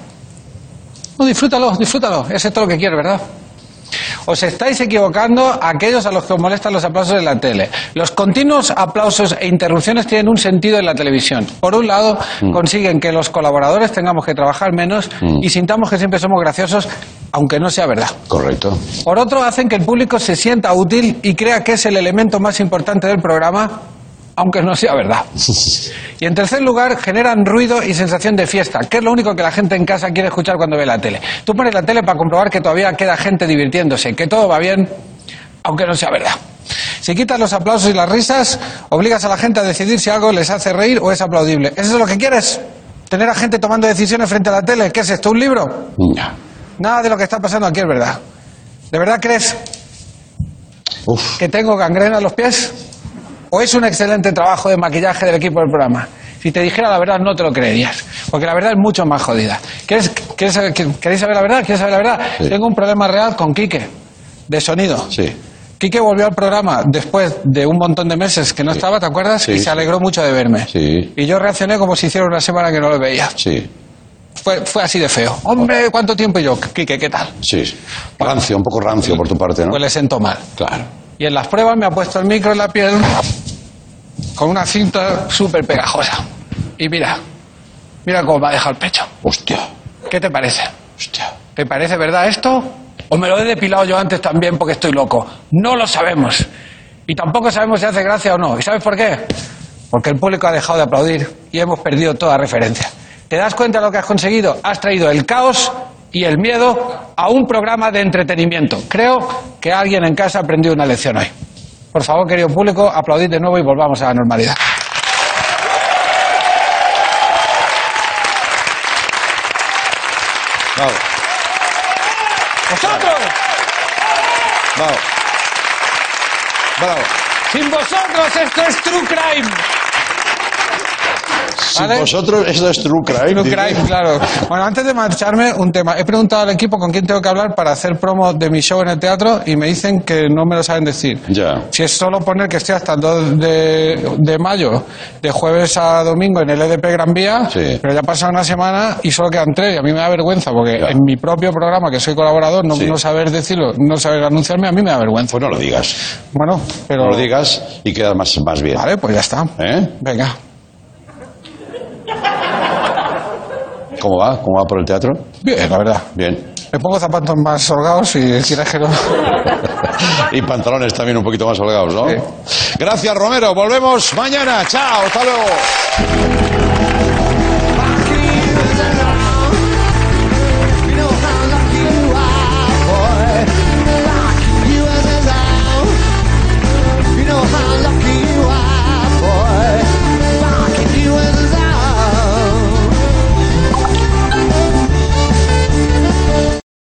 No, disfrútalo, disfrútalo. Es esto lo que quieres, ¿verdad? Os estáis equivocando aquellos a los que os molestan los aplausos en la tele. Los continuos aplausos e interrupciones tienen un sentido en la televisión. Por un lado, consiguen que los colaboradores tengamos que trabajar menos Mm. y sintamos que siempre somos graciosos, aunque no sea verdad. correcto. Por otro, hacen que el público se sienta útil y crea que es el elemento más importante del programa, aunque no sea verdad. <laughs> Y en tercer lugar, generan ruido y sensación de fiesta, que es lo único que la gente en casa quiere escuchar cuando ve la tele. Tú pones la tele para comprobar que todavía queda gente divirtiéndose, que todo va bien, aunque no sea verdad. Si quitas los aplausos y las risas, obligas a la gente a decidir si algo les hace reír o es aplaudible. ¿Eso es lo que quieres? Tener a gente tomando decisiones frente a la tele. ¿Qué es esto? ¿Un libro? Ya. Nada de lo que está pasando aquí es verdad. ¿De verdad crees que tengo gangrena en los pies? ¿O es un excelente trabajo de maquillaje del equipo del programa? Si te dijera la verdad, no te lo creerías. Porque la verdad es mucho más jodida. ¿Quieres, quieres saber, ¿Queréis saber la verdad? ¿Quieres saber la verdad? Sí. Tengo un problema real con Quique, de sonido. Sí. Quique volvió al programa después de un montón de meses que no estaba, ¿te acuerdas? Sí, y se alegró mucho de verme. Sí. Y yo reaccioné como si hiciera una semana que no lo veía. Sí. Fue, fue así de feo. Hombre, ¿cuánto tiempo? Y yo, Quique, ¿qué tal? Sí. Rancio, un poco rancio por tu parte, ¿no? Pues le sentó mal. Claro. Y en las pruebas me ha puesto el micro en la piel con una cinta súper pegajosa. Y mira, mira cómo me ha dejado el pecho. Hostia. ¿Qué te parece? Hostia. ¿Te parece verdad esto? ¿O me lo he depilado yo antes también porque estoy loco? No lo sabemos. Y tampoco sabemos si hace gracia o no. ¿Y sabes por qué? Porque el público ha dejado de aplaudir y hemos perdido toda referencia. ¿Te das cuenta de lo que has conseguido? Has traído el caos y el miedo a un programa de entretenimiento. Creo que alguien en casa ha aprendido una lección hoy. Por favor, querido público, aplaudid de nuevo y volvamos a la normalidad. Bravo. ¡Vosotros! Bravo. Bravo. Sin vosotros esto es True Crime. Si ¿Vale? vosotros, esto es true crime. True. Crime, claro. Bueno, antes de marcharme, un tema. He preguntado al equipo con quién tengo que hablar para hacer promo de mi show en el teatro y me dicen que no me lo saben decir. Ya. Si es solo poner que estoy hasta el 2 de, de mayo, de jueves a domingo en el EDP Gran Vía, Sí. pero ya pasa una semana y solo quedan tres y a mí me da vergüenza porque Ya. en mi propio programa, que soy colaborador, no, Sí. no saber decirlo, no saber anunciarme, a mí me da vergüenza. Pues no lo digas. Bueno, pero... No lo digas y queda más, más bien. Vale, pues ya está. ¿Eh? Venga. ¿Cómo va? ¿Cómo va por el teatro? Bien, la verdad. Bien. Me pongo zapatos más holgados y quieres que no... Y pantalones también un poquito más holgados, ¿no? Sí. Gracias, Romero. Volvemos mañana. Chao. Hasta luego.